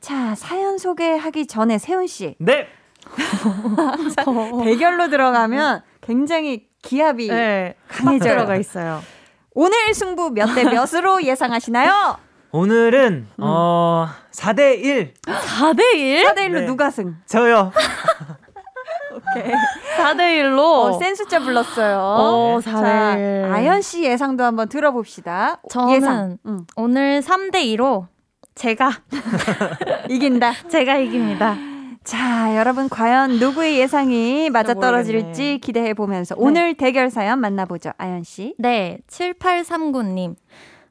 자, 사연 소개하기 전에 세훈 씨. 네. 대결로 들어가면 굉장히 기압이 네. 강해져요. 들어가 있어요. 오늘 승부 몇 대 몇으로 예상하시나요? 오늘은 어 4대 1 4대 1? 4대 1로 네. 누가 승? 저요. 4대 1로. 어, 센 숫자 불렀어요. 어, 자, 4대1. 아연 씨 예상도 한번 들어봅시다. 저는 예상. 응. 오늘 3대 2로 제가, 이긴다. 제가 이깁니다. 자, 여러분 과연 누구의 예상이 맞아 떨어질지 모르겠네. 기대해 보면서 오늘 대결 사연 만나보죠. 아연 씨. 네, 7839님.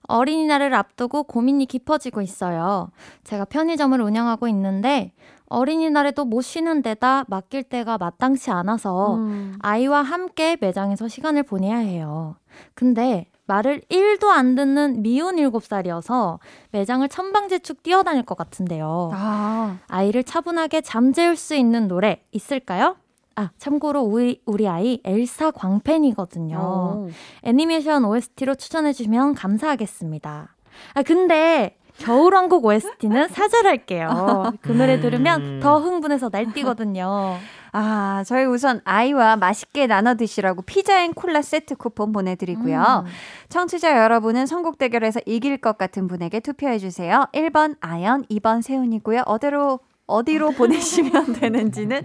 어린이날을 앞두고 고민이 깊어지고 있어요. 제가 편의점을 운영하고 있는데 어린이날에도 못 쉬는 데다 맡길 때가 마땅치 않아서 음. 아이와 함께 매장에서 시간을 보내야 해요. 근데 말을 1도 안 듣는 미운 7살이어서 매장을 천방지축 뛰어다닐 것 같은데요. 아, 아이를 차분하게 잠재울 수 있는 노래 있을까요? 아, 참고로 우리, 우리 아이 엘사 광팬이거든요. 어. 애니메이션 OST로 추천해주시면 감사하겠습니다. 아, 근데 겨울왕국 OST는 사절할게요. 그 노래 들으면 더 흥분해서 날뛰거든요. 아, 저희 우선 아이와 맛있게 나눠 드시라고 피자 앤 콜라 세트 쿠폰 보내드리고요. 음. 청취자 여러분은 선곡 대결에서 이길 것 같은 분에게 투표해 주세요. 1번 아연, 2번 세훈이고요. 어디로 어디로 보내시면 되는지는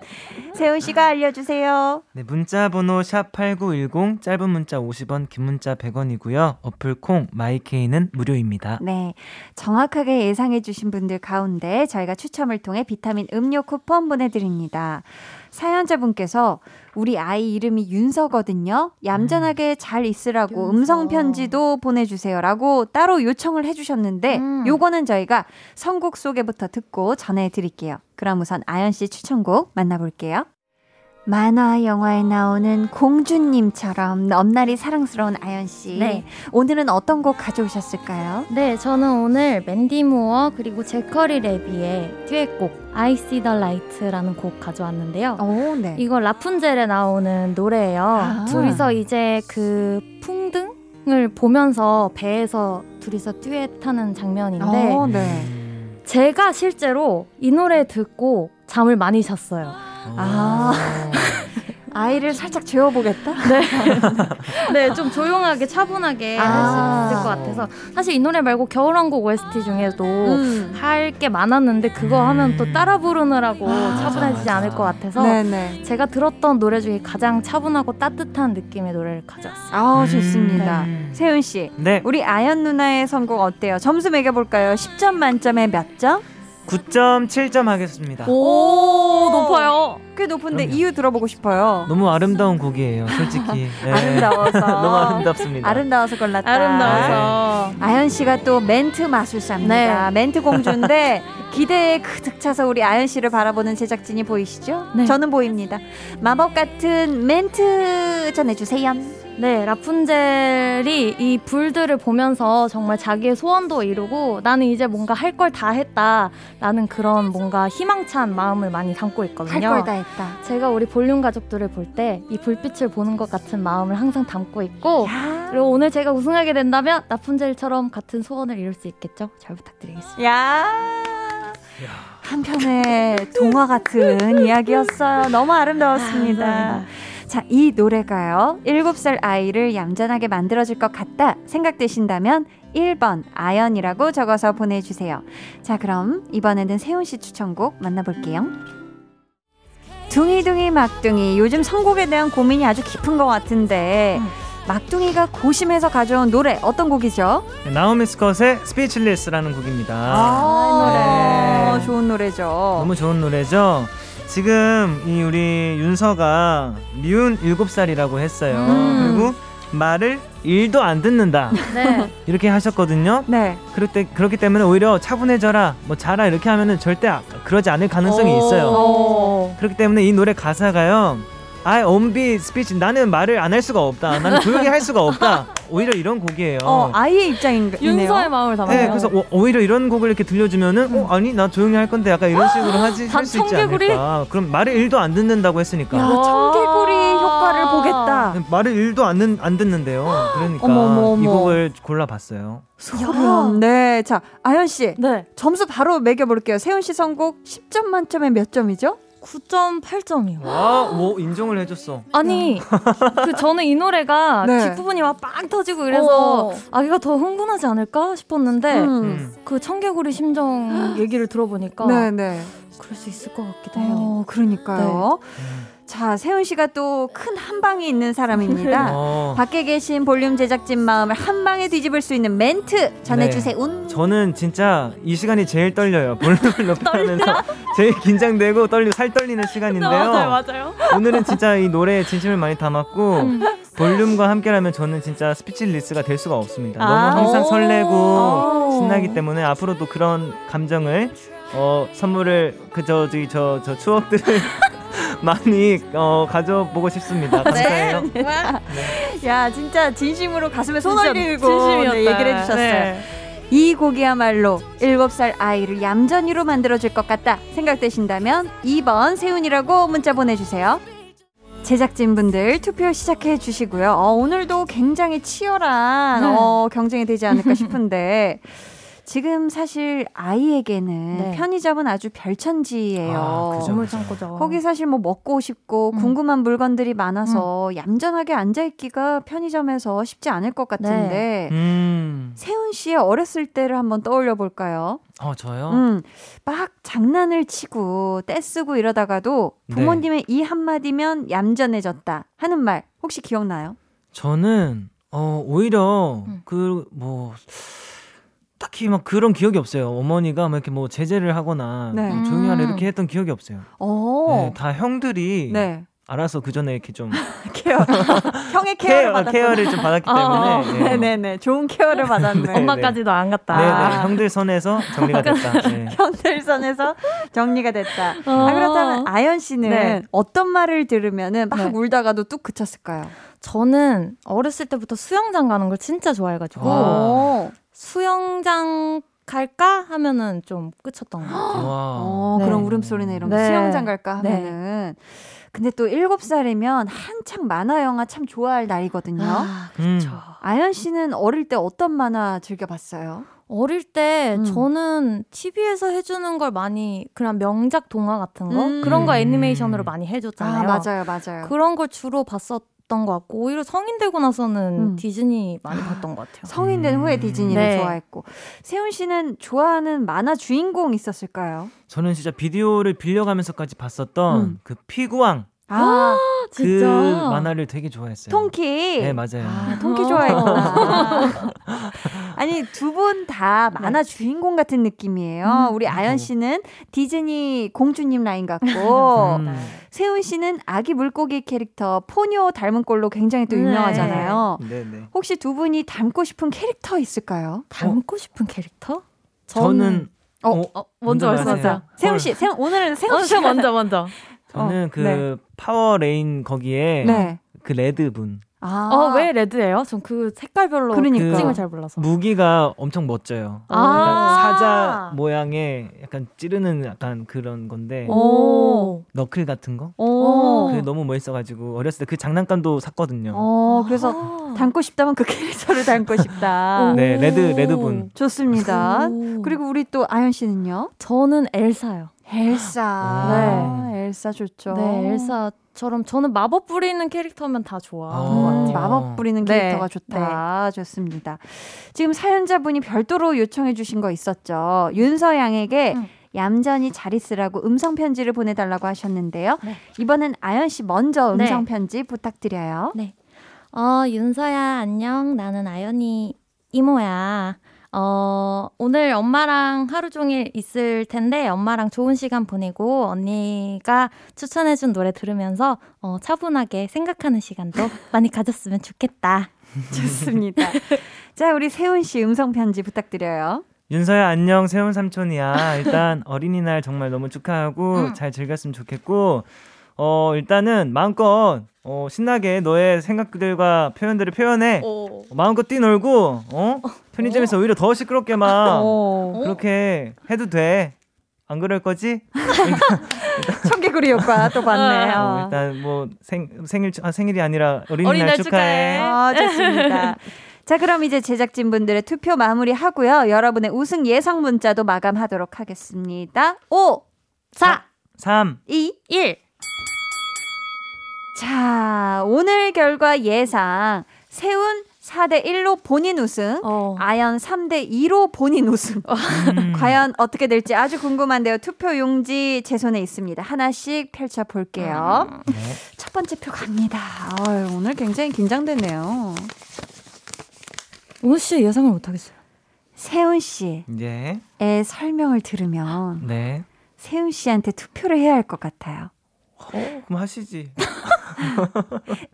세훈 씨가 알려주세요. 네, 문자 번호 샵8910 짧은 문자 50원, 긴 문자 100원이고요. 어플 콩 마이케이는 무료입니다. 네, 정확하게 예상해 주신 분들 가운데 저희가 추첨을 통해 비타민 음료 쿠폰 보내드립니다. 사연자분께서 우리 아이 이름이 윤서거든요. 얌전하게 잘 있으라고. 음성 편지도 보내주세요라고 따로 요청을 해주셨는데 음. 요거는 저희가 선곡 소개부터 듣고 전해드릴게요. 그럼 우선 아연 씨 추천곡 만나볼게요. 만화 영화에 나오는 공주님처럼 넘날이 사랑스러운 아연 씨. 네. 오늘은 어떤 곡 가져오셨을까요? 네, 저는 오늘 맨디 무어 그리고 제커리 레비의 듀엣곡 I See the Light라는 곡 가져왔는데요. 오, 네. 이거 라푼젤에 나오는 노래예요. 아. 둘이서 이제 그 풍등을 보면서 배에서 둘이서 듀엣하는 장면인데 어, 네. 제가 실제로 이 노래 듣고 잠을 많이 잤어요. 아. 아이를 살짝 재워보겠다? 네, 좀 조용하게 차분하게 아. 할수 있을 것 같아서 사실 이 노래 말고 겨울왕국 OST 중에도 음. 할게 많았는데 그거 하면 또 따라 부르느라고 아, 차분해지지 않을 것 같아서 네네. 제가 들었던 노래 중에 가장 차분하고 따뜻한 느낌의 노래를 가져왔어요. 아, 좋습니다. 음. 세훈 씨. 네, 우리 아연 누나의 선곡 어때요? 점수 매겨볼까요? 10점 만점에 몇 점? 9.7점 하겠습니다. 오, 높아요. 꽤 높은데 그럼요. 이유 들어보고 싶어요. 너무 아름다운 곡이에요, 솔직히. 네. 아름다워서. 너무 아름답습니다. 아름다워서 골랐다. 아름다워서. 아연 씨가 또 멘트 마술사입니다. 네. 멘트 공주인데 기대에 가득 차서 우리 아연 씨를 바라보는 제작진이 보이시죠? 네. 저는 보입니다. 마법 같은 멘트 전해주세요. 네, 라푼젤이 이 불들을 보면서 정말 자기의 소원도 이루고 나는 이제 뭔가 할 걸 다 했다. 라는 그런 뭔가 희망찬 마음을 많이 담고 할 있거든요. 걸다 했다. 제가 우리 볼륨 가족들을 볼 때 이 불빛을 보는 것 같은 마음을 항상 담고 있고 야, 그리고 오늘 제가 우승하게 된다면 라푼젤처럼 같은 소원을 이룰 수 있겠죠? 잘 부탁드리겠습니다. 야. 한편의 동화 같은 이야기였어요. 너무 아름다웠습니다. 자, 이 노래가요. 7살 아이를 얌전하게 만들어줄 것 같다 생각되신다면 1번 아연이라고 적어서 보내주세요. 자, 그럼 이번에는 세훈 씨 추천곡 만나볼게요. 둥이둥이 막둥이 요즘 선곡에 대한 고민이 아주 깊은 것 같은데 음. 막둥이가 고심해서 가져온 노래 어떤 곡이죠? 네, 나오미 스컷의 스피치리스라는 곡입니다. 아, 네. 좋은 노래죠. 너무 좋은 노래죠. 지금 이 우리 윤서가 미운 7살이라고 했어요. 음. 그리고 말을 일도 안 듣는다. 네. 이렇게 하셨거든요. 네. 그럴 때 그렇기 때문에 오히려 차분해져라, 뭐 자라 이렇게 하면은 절대 아- 그러지 않을 가능성이 있어요. 오. 그렇기 때문에 이 노래 가사가요. I only speech. 나는 말을 안 할 수가 없다. 나는 조용히 할 수가 없다. 오히려 이런 곡이에요. 어, 아이의 입장이네요. 윤서의 마음을 담아요. 네, 그래서 오, 오히려 이런 곡을 이렇게 들려주면은 어 아니 나 조용히 할 건데 약간 이런 식으로 하지 할 수 있지 청개구리? 않을까. 그럼 말을 일도 안 듣는다고 했으니까 야, 와. 청개구리 효과를 보겠다. 말을 일도 안, 듣, 안 듣는데요. 그러니까 어머, 어머, 어머. 이 곡을 골라봤어요. 소름. 네. 자, 아연 씨. 네. 점수 바로 매겨볼게요. 세훈 씨 선곡 10점 만점에 몇 점이죠? 9.8점이요. 와, 뭐 인정을 해줬어. 아니, 그 저는 이 노래가 네. 뒷부분이 막 빵 터지고 이래서 어. 아기가 더 흥분하지 않을까 싶었는데 음. 음. 그 청개구리 심정 얘기를 들어보니까 네, 네. 그럴 수 있을 것 같기도 해요. 어, 그러니까요. 음. 자, 세훈 씨가 또 큰 한방이 있는 사람입니다. 어, 밖에 계신 볼륨 제작진 마음을 한 방에 뒤집을 수 있는 멘트 전해주세요. 운. 저는 진짜 이 시간이 제일 떨려요. 볼륨을 높이면서 제일 긴장되고 떨리고 살 떨리는 시간인데요. 맞아요. 오늘은 진짜 이 노래에 진심을 많이 담았고 볼륨과 함께라면 저는 진짜 스피치리스가 될 수가 없습니다. 아. 너무 항상 오. 설레고 오. 신나기 때문에 앞으로도 그런 감정을 어 선물을 그저 저기 저저 추억들을 많이 어 가져보고 싶습니다. 감사해요. 야, 진짜 진심으로 가슴에 손 올리고. 네, 얘기를 해주셨어요. 네. 이 곡이야말로 7살 아이를 얌전히로 만들어줄 것 같다 생각되신다면 2번 세훈이라고 문자 보내주세요. 제작진분들 투표 시작해 주시고요. 어, 오늘도 굉장히 치열한 네. 어, 경쟁이 되지 않을까 싶은데 지금 사실 아이에게는 네. 편의점은 아주 별천지예요. 아, 그죠. 창고죠. 거기 사실 뭐 먹고 싶고 음. 궁금한 물건들이 많아서 얌전하게 앉아 있기가 편의점에서 쉽지 않을 것 같은데 음, 세훈 씨의 어렸을 때를 한번 떠올려 볼까요? 어 저요. 음, 막 장난을 치고 떼쓰고 이러다가도 네. 부모님의 이 한마디면 얌전해졌다 하는 말 혹시 기억나요? 저는 어 오히려 음. 그뭐 딱히 막 그런 기억이 없어요. 어머니가 막 이렇게 뭐 제재를 하거나 네. 뭐 조용히 하라 음. 이렇게 했던 기억이 없어요. 오, 네, 다 형들이 네. 알아서 그 전에 이렇게 좀 케어. 형의 케어를 케어, 받았 케어 를 좀 받았기 어, 때문에 네. 네네네. 좋은 케어를 받았네. 네. 엄마까지도 안 갔다. 네네 형들 선에서 정리가 됐다. 네. 현들선에서 정리가 됐다. 어. 아, 그렇다면 아연 씨는 네. 어떤 말을 들으면은 막 네. 울다가도 뚝 그쳤을까요? 저는 어렸을 때부터 수영장 가는 걸 진짜 좋아해가지고 와. 오. 수영장 갈까 하면은 좀 끝쳤던 것 같아요. 와. 어, 네. 그런 울음소리나 이런 거 네. 수영장 갈까 네. 하면은 근데 또 일곱 살이면 한창 만화 영화 참 좋아할 나이거든요. 아, 음. 그렇죠. 아연 씨는 어릴 때 어떤 만화 즐겨 봤어요? 어릴 때 음. 저는 TV에서 해주는 걸 많이 그냥 명작 동화 같은 거 음. 그런 거 음. 애니메이션으로 많이 아, 해줬잖아요. 맞아요, 맞아요. 그런 걸 주로 봤었 던 것 같고 오히려 성인 되고 나서는 음. 디즈니 많이 봤던 것 같아요. 성인 된 후에 음. 디즈니를 네. 좋아했고. 세훈 씨는 좋아하는 만화 주인공 있었을까요? 저는 진짜 비디오를 빌려가면서까지 봤었던 음. 그 피구왕 아, 그 진짜? 만화를 되게 좋아했어요. 통키. 네 맞아요. 아, 통키 좋아했구나. 아니, 두 분 다 만화 주인공 같은 느낌이에요. 음. 우리 아연 씨는 디즈니 공주님 라인 같고, 음. 세훈 씨는 아기 물고기 캐릭터 포뇨 닮은 꼴로 굉장히 또 네. 유명하잖아요. 네네. 혹시 두 분이 닮고 싶은 캐릭터 있을까요? 닮고 싶은 캐릭터? 저는 어, 어, 어, 먼저 말씀하세요. 세훈 씨, 세훈, 오늘은 세훈 어, 씨. 저 먼저 먼저. 저는 어, 그 네. 파워레인 거기에 네. 그 레드 분 아, 어, 왜 레드예요? 전 그 색깔별로 그러니까. 특징을 잘 몰라서. 무기가 엄청 멋져요. 아. 사자 모양의 약간 찌르는 약간 그런 건데 오. 너클 같은 거? 오. 그게 너무 멋있어가지고 어렸을 때 그 장난감도 샀거든요. 어, 그래서 아. 닮고 싶다면 그 캐릭터를 닮고 싶다. 네, 오. 레드 레드 분. 좋습니다. 오. 그리고 우리 또 아연 씨는요? 저는 엘사요. 엘사. 엘사 좋죠. 네, 엘사처럼 저는 마법 부리는 캐릭터면 다 좋아하는 아. 것 음, 같아요. 마법 부리는 네. 캐릭터가 좋다. 좋습니다. 지금 사연자분이 별도로 요청해 주신 거 있었죠. 윤서양에게 음. 얌전히 잘 있으라고 음성 편지를 보내달라고 하셨는데요. 네. 이번엔 아연 씨 먼저 네. 음성 편지 부탁드려요. 어, 윤서야, 안녕. 나는 아연이 이모야. 어, 오늘 엄마랑 하루 종일 있을 텐데, 엄마랑 좋은 시간 보내고, 언니가 추천해준 노래 들으면서, 어, 차분하게 생각하는 시간도 많이 가졌으면 좋겠다. 좋습니다. 자, 우리 세훈 씨 음성 편지 부탁드려요. 윤서야 안녕 세훈 삼촌이야. 일단 어린이날 정말 너무 축하하고 음. 잘 즐겼으면 좋겠고 어 일단은 마음껏 어 신나게 너의 생각들과 표현들을 표현해. 오. 마음껏 뛰놀고 어 편의점에서 오히려 더 시끄럽게 막 오. 그렇게 해도 돼. 안 그럴 거지? 청개구리 효과 또 어, 봤네요. 일단 뭐 생, 생일 축- 아, 생일이 아니라 어린이날, 어린이날 축하해. 축하해. 아, 좋습니다. 자, 그럼 이제 제작진분들의 투표 마무리하고요. 여러분의 우승 예상 문자도 마감하도록 하겠습니다. 5, 4, 3 2, 1. 자, 오늘 결과 예상. 세훈 4대 1로 본인 우승. 어. 아연 3대 2로 본인 우승. 음. 과연 어떻게 될지 아주 궁금한데요. 투표 용지 제 손에 있습니다. 하나씩 펼쳐 볼게요. 네. 첫 번째 표 갑니다. 아유, 오늘 굉장히 긴장되네요. 오늘 씨 예상을 못 하겠어요. 세훈 씨의 네. 설명을 들으면 네. 세훈 씨한테 투표를 해야 할 것 같아요. 어, 그럼 하시지.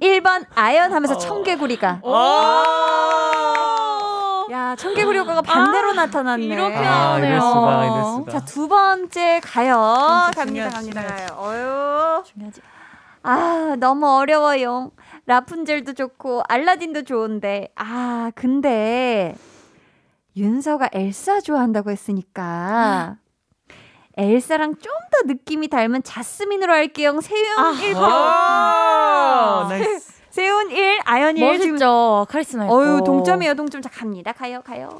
1번 아연 하면서 청개구리가. 야, 청개구리 효과가 반대로 나타났네. 이렇게 아, 나오네요. 수가, 이럴 수가. 자, 두 번째 가요. 갑니다, 갑니다, 가요. 어유. 중요하지. 아, 너무 어려워요. 라푼젤도 좋고, 알라딘도 좋은데. 아, 근데, 윤서가 엘사 좋아한다고 했으니까, 엘사랑 좀 더 느낌이 닮은 자스민으로 할게요. 세윤 아. 1표. 와, 나이스. 세훈 1, 아연 1. 지금 멋있죠. 카리스마 있고. 어유 동점이에요, 동점. 자, 갑니다. 가요, 가요.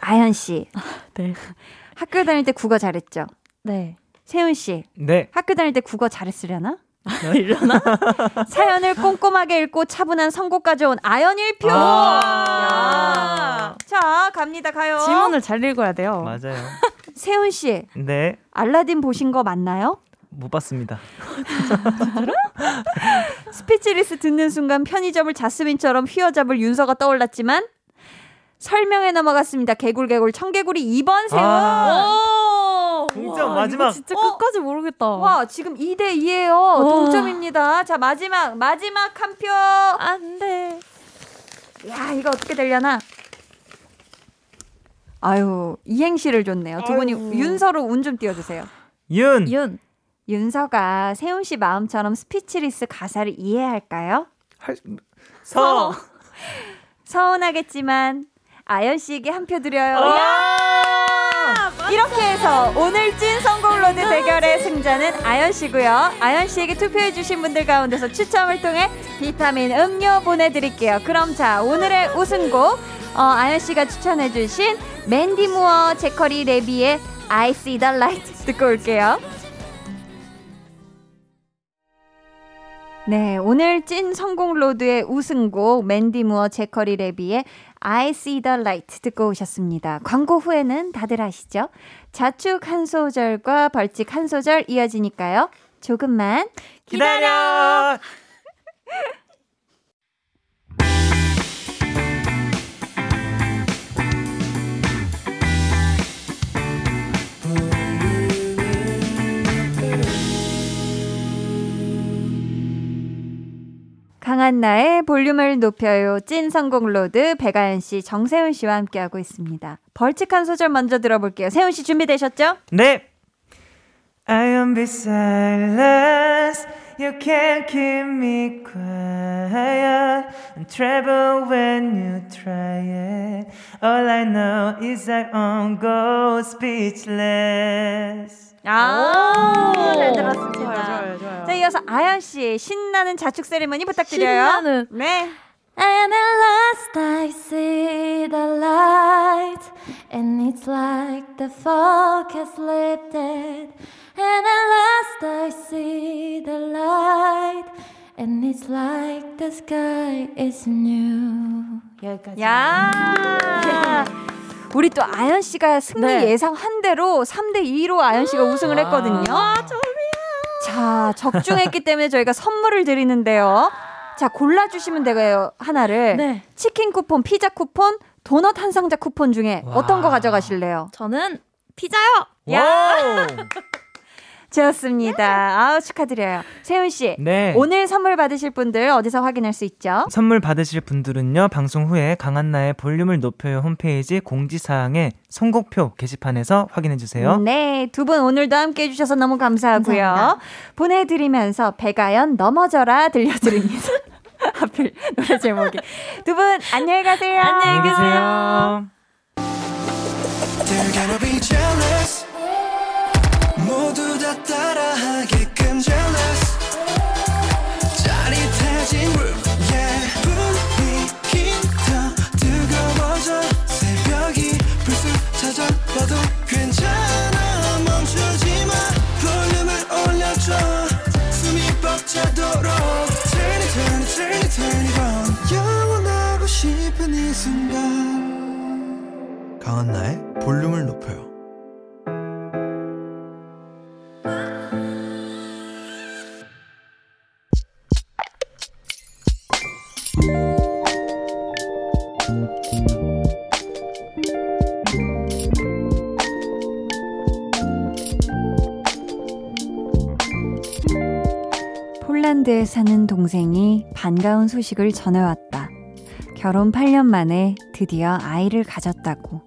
아연 씨. 네. 학교 다닐 때 국어 잘했죠? 네. 세훈 씨. 네. 학교 다닐 때 국어 잘했으려나? 이러나? 사연을 꼼꼼하게 읽고 차분한 선곡까지 온 아연 1표. 아. 야. 자, 갑니다. 가요. 지문을 잘 읽어야 돼요. 맞아요. 세훈 씨. 네. 알라딘 보신 거 맞나요? 못 봤습니다. 스피치리스 듣는 순간 편의점을 자스민처럼 휘어잡을 윤서가 떠올랐지만 설명에 넘어갔습니다. 개굴개굴 청개구리 2번 세훈. 아. 오! 동점, 와, 마지막. 진짜 어? 끝까지 모르겠다. 와, 지금 2대 2예요. 동점입니다. 자, 마지막 마지막 한 표. 안 돼. 야, 이거 어떻게 되려나? 아유, 이행시를 줬네요. 두 분이 아유. 윤서로 운 좀 띄워주세요. 윤. 윤. 윤서가 세훈 씨 마음처럼 스피치리스 가사를 이해할까요? 서. 서운하겠지만 아연 씨에게 한 표 드려요. 와! 야! 이렇게 해서 오늘 찐 성공로드 대결의 승자는 아연 씨고요. 아연 씨에게 투표해 주신 분들 가운데서 추첨을 통해 비타민 음료 보내드릴게요. 그럼 자 오늘의 우승곡 어, 어, 아연 씨가 추천해주신 맨디 무어 제커리 레비의 I See the Light 듣고 올게요. 네, 오늘 찐 성공 로드의 우승곡 맨디 무어 제커리 레비의 I See the Light 듣고 오셨습니다. 광고 후에는 다들 아시죠? 자축 한 소절과 벌칙 한 소절 이어지니까요. 조금만 기다려. 기다려. 한 나의 볼륨을 높여요. 찐 성공 로드 배가연 씨, 정세훈 씨와 함께하고 있습니다. 벌칙 한 소절 먼저 들어볼게요. 세훈 씨 준비되셨죠? 네. I am be silent. You can't keep me quiet. And travel when you try it. All I know is I won't go speechless. 아, 잘 들었습니다. 좋아요, 좋아요, 좋아요. 자, 이어서 아연 씨 신나는 자축 세리머니 부탁드려요. 신나는. 네. And at last I see the light, and it's like the fog has lifted. And at last I see the light, and it's like the sky is new. 여기까지. 야. 우리 또 아연 씨가 승리 네. 예상한 대로 3대 2로 아연 씨가 우승을 했거든요. 아, 좀 자, 적중했기 때문에 저희가 선물을 드리는데요. 자, 골라주시면 되고요. 하나를. 네. 치킨 쿠폰, 피자 쿠폰, 도넛 한 상자 쿠폰 중에 어떤 거 가져가실래요? 저는 피자요. 와우. 좋습니다. 아우, 축하드려요. 세훈 씨. 네. 오늘 선물 받으실 분들 어디서 확인할 수 있죠? 선물 받으실 분들은요, 방송 후에 강한나의 볼륨을 높여요 홈페이지 공지사항의 선곡표 게시판에서 확인해 주세요. 네, 두 분 오늘도 함께 해 주셔서 너무 감사하고요. 감사합니다. 보내 드리면서 배가연 넘어져라 들려드립니다. 하필 노래 제목이. 두 분 안녕히 가세요. 안녕히 계세요. 모두 다 따라하게 동생이 반가운 소식을 전해왔다. 결혼 8년 만에 드디어 아이를 가졌다고.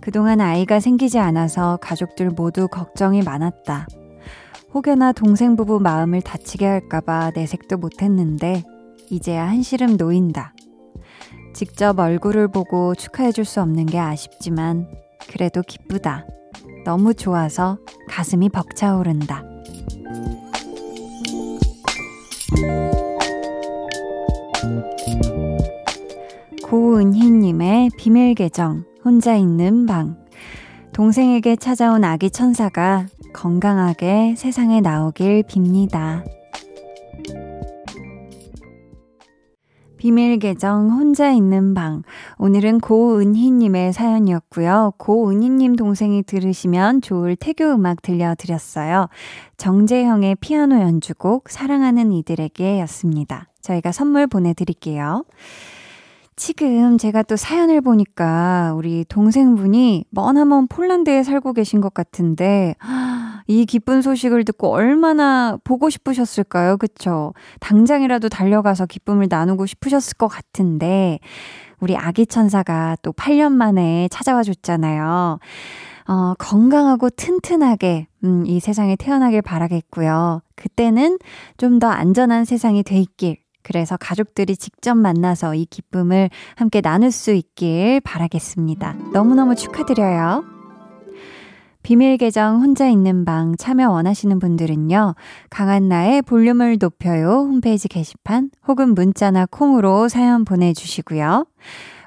그동안 아이가 생기지 않아서 가족들 모두 걱정이 많았다. 혹여나 동생 부부 마음을 다치게 할까봐 내색도 못했는데, 이제야 한시름 놓인다. 직접 얼굴을 보고 축하해줄 수 없는 게 아쉽지만, 그래도 기쁘다. 너무 좋아서 가슴이 벅차오른다. 고은희님의 비밀 계정, 혼자 있는 방. 동생에게 찾아온 아기 천사가 건강하게 세상에 나오길 빕니다. 비밀 계정 혼자 있는 방. 오늘은 고은희님의 사연이었고요. 고은희님 동생이 들으시면 좋을 태교 음악 들려드렸어요. 정재형의 피아노 연주곡 사랑하는 이들에게 였습니다. 저희가 선물 보내드릴게요. 지금 제가 또 사연을 보니까 우리 동생분이 머나먼 폴란드에 살고 계신 것 같은데 이 기쁜 소식을 듣고 얼마나 보고 싶으셨을까요? 그쵸? 당장이라도 달려가서 기쁨을 나누고 싶으셨을 것 같은데 우리 아기 천사가 또 8년 만에 찾아와 줬잖아요. 어, 건강하고 튼튼하게 음, 이 세상에 태어나길 바라겠고요. 그때는 좀 더 안전한 세상이 돼 있길 그래서 가족들이 직접 만나서 이 기쁨을 함께 나눌 수 있길 바라겠습니다. 너무너무 축하드려요. 비밀 계정 혼자 있는 방 참여 원하시는 분들은요. 강한나의 볼륨을 높여요 홈페이지 게시판 혹은 문자나 콩으로 사연 보내주시고요.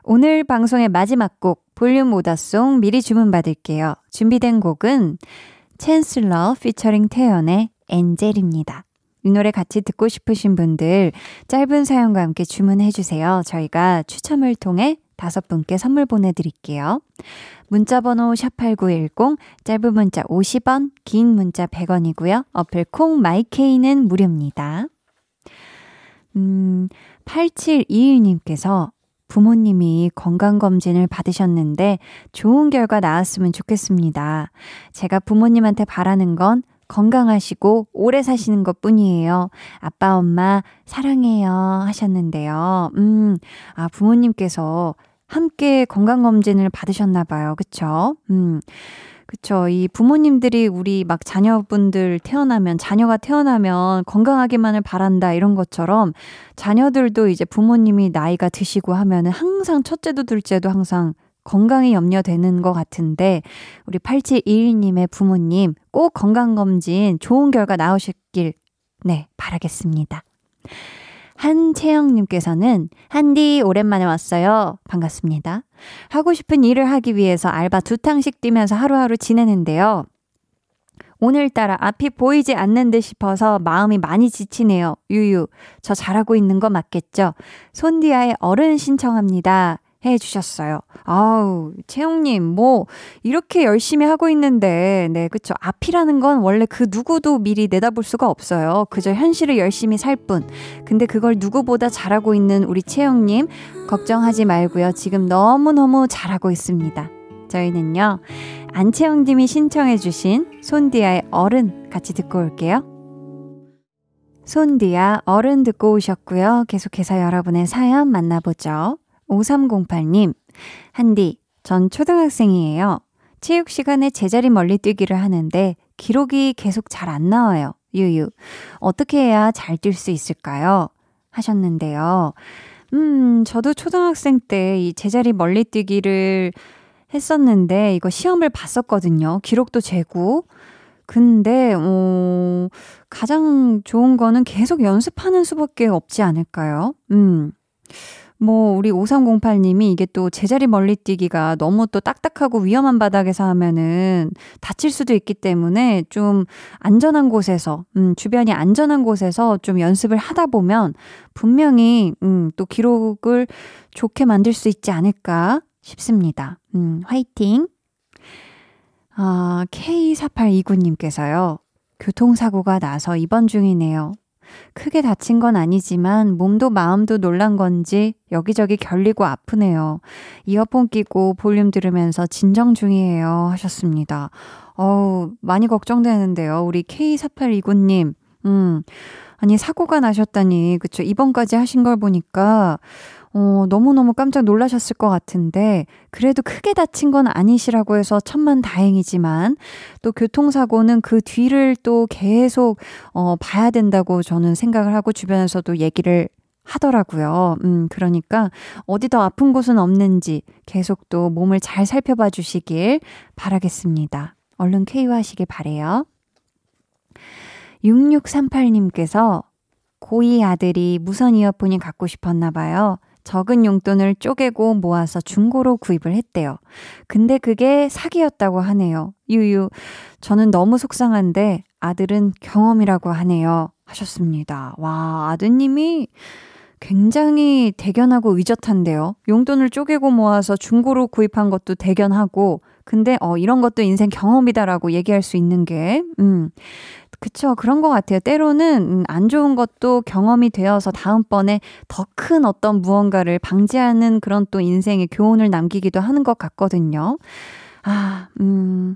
오늘 방송의 마지막 곡 볼륨 오더송 미리 주문 받을게요. 준비된 곡은 챈슬러 피처링 태연의 엔젤입니다. 이 노래 같이 듣고 싶으신 분들 짧은 사연과 함께 주문해 주세요. 저희가 추첨을 통해 다섯 분께 선물 보내드릴게요. 문자번호 샵8910, 짧은 문자 50원, 긴 문자 100원이고요. 어플 콩 마이케이는 무료입니다. 음, 8721님께서 부모님이 건강검진을 받으셨는데 좋은 결과 나왔으면 좋겠습니다. 제가 부모님한테 바라는 건 건강하시고 오래 사시는 것 뿐이에요. 아빠, 엄마, 사랑해요. 하셨는데요. 음, 아, 부모님께서 함께 건강검진을 받으셨나 봐요. 그쵸? 음, 그쵸. 이 부모님들이 우리 막 자녀분들 태어나면, 자녀가 태어나면 건강하기만을 바란다 이런 것처럼 자녀들도 이제 부모님이 나이가 드시고 하면은 항상 첫째도 둘째도 항상 건강이 염려되는 것 같은데 우리 8721님의 부모님 꼭 건강검진 좋은 결과 나오셨길 네 바라겠습니다. 한채영님께서는 한디 오랜만에 왔어요. 반갑습니다. 하고 싶은 일을 하기 위해서 알바 두 탕씩 뛰면서 하루하루 지내는데요. 오늘따라 앞이 보이지 않는 듯 싶어서 마음이 많이 지치네요. 유유, 저 잘하고 있는 거 맞겠죠? 손디아의 어른 신청합니다. 해 주셨어요. 아우, 채용님, 뭐, 이렇게 열심히 하고 있는데, 네, 그쵸. 앞이라는 건 원래 그 누구도 미리 내다볼 수가 없어요. 그저 현실을 열심히 살 뿐. 근데 그걸 누구보다 잘하고 있는 우리 채용님, 걱정하지 말고요. 지금 너무너무 잘하고 있습니다. 저희는요, 안채영님이 신청해주신 손디아의 어른 같이 듣고 올게요. 손디아 어른 듣고 오셨고요. 계속해서 여러분의 사연 만나보죠. 5308님, 한디, 전 초등학생이에요. 체육 시간에 제자리 멀리 뛰기를 하는데 기록이 계속 잘 안 나와요. 유유. 어떻게 해야 잘 뛸 수 있을까요? 하셨는데요. 음, 저도 초등학생 때 이 제자리 멀리 뛰기를 했었는데 이거 시험을 봤었거든요. 기록도 재고. 근데, 어, 가장 좋은 거는 계속 연습하는 수밖에 없지 않을까요? 음. 뭐, 우리 5308님이 이게 또 제자리 멀리 뛰기가 너무 또 딱딱하고 위험한 바닥에서 하면은 다칠 수도 있기 때문에 좀 안전한 곳에서, 음, 주변이 안전한 곳에서 좀 연습을 하다 보면 분명히, 음, 또 기록을 좋게 만들 수 있지 않을까 싶습니다. 음, 화이팅! 아, K4829님께서요. 교통사고가 나서 입원 중이네요. 크게 다친 건 아니지만 몸도 마음도 놀란 건지 여기저기 결리고 아프네요. 이어폰 끼고 볼륨 들으면서 진정 중이에요. 하셨습니다. 어우, 많이 걱정되는데요. 우리 K4829님. 음, 아니, 사고가 나셨다니, 그쵸. 입원까지 하신 걸 보니까, 어, 너무너무 깜짝 놀라셨을 것 같은데, 그래도 크게 다친 건 아니시라고 해서 천만 다행이지만, 또 교통사고는 그 뒤를 또 계속, 어, 봐야 된다고 저는 생각을 하고 주변에서도 얘기를 하더라고요. 음, 그러니까 어디 더 아픈 곳은 없는지 계속 또 몸을 잘 살펴봐 주시길 바라겠습니다. 얼른 쾌유 하시길 바래요. 6638님께서 고2 아들이 무선 이어폰이 갖고 싶었나 봐요. 적은 용돈을 쪼개고 모아서 중고로 구입을 했대요. 근데 그게 사기였다고 하네요. 유유. 저는 너무 속상한데 아들은 경험이라고 하네요. 하셨습니다. 와, 아드님이 굉장히 대견하고 의젓한데요. 용돈을 쪼개고 모아서 중고로 구입한 것도 대견하고, 근데 어, 이런 것도 인생 경험이다라고 얘기할 수 있는 게, 음, 그쵸. 그런 것 같아요. 때로는 음, 안 좋은 것도 경험이 되어서 다음번에 더 큰 어떤 무언가를 방지하는 그런 또 인생의 교훈을 남기기도 하는 것 같거든요. 아, 음.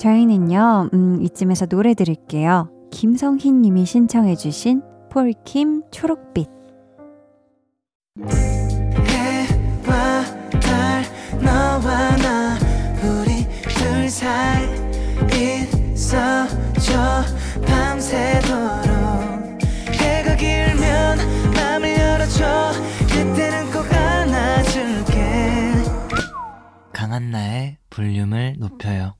저희는요, 음, 이쯤에서 노래 들을게요. 김성희 님이 신청해주신 폴킴 초록빛. 해와 달 너와 나 우리 둘 사이 있어줘 밤새도록 해가 길면 맘을 열어줘 그때는 꼭 안아줄게 강한 나의 볼륨을 높여요.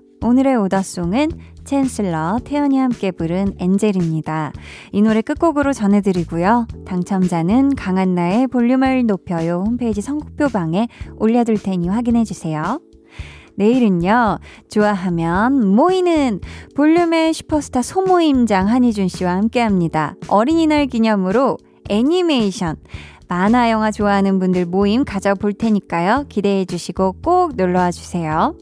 오늘의 오더송은 챈슬러 태연이 함께 부른 엔젤입니다. 이 노래 끝곡으로 전해드리고요. 당첨자는 강한나의 볼륨을 높여요 홈페이지 선곡표방에 올려둘 테니 확인해주세요. 내일은요, 좋아하면 모이는 볼륨의 슈퍼스타 소모임장 한희준 씨와 함께 합니다. 어린이날 기념으로 애니메이션, 만화 영화 좋아하는 분들 모임 가져볼 테니까요. 기대해 주시고 꼭 놀러와 주세요.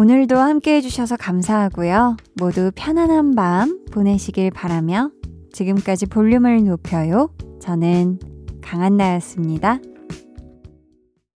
오늘도 함께 해주셔서 감사하고요. 모두 편안한 밤 보내시길 바라며 지금까지 볼륨을 높여요. 저는 강한나였습니다.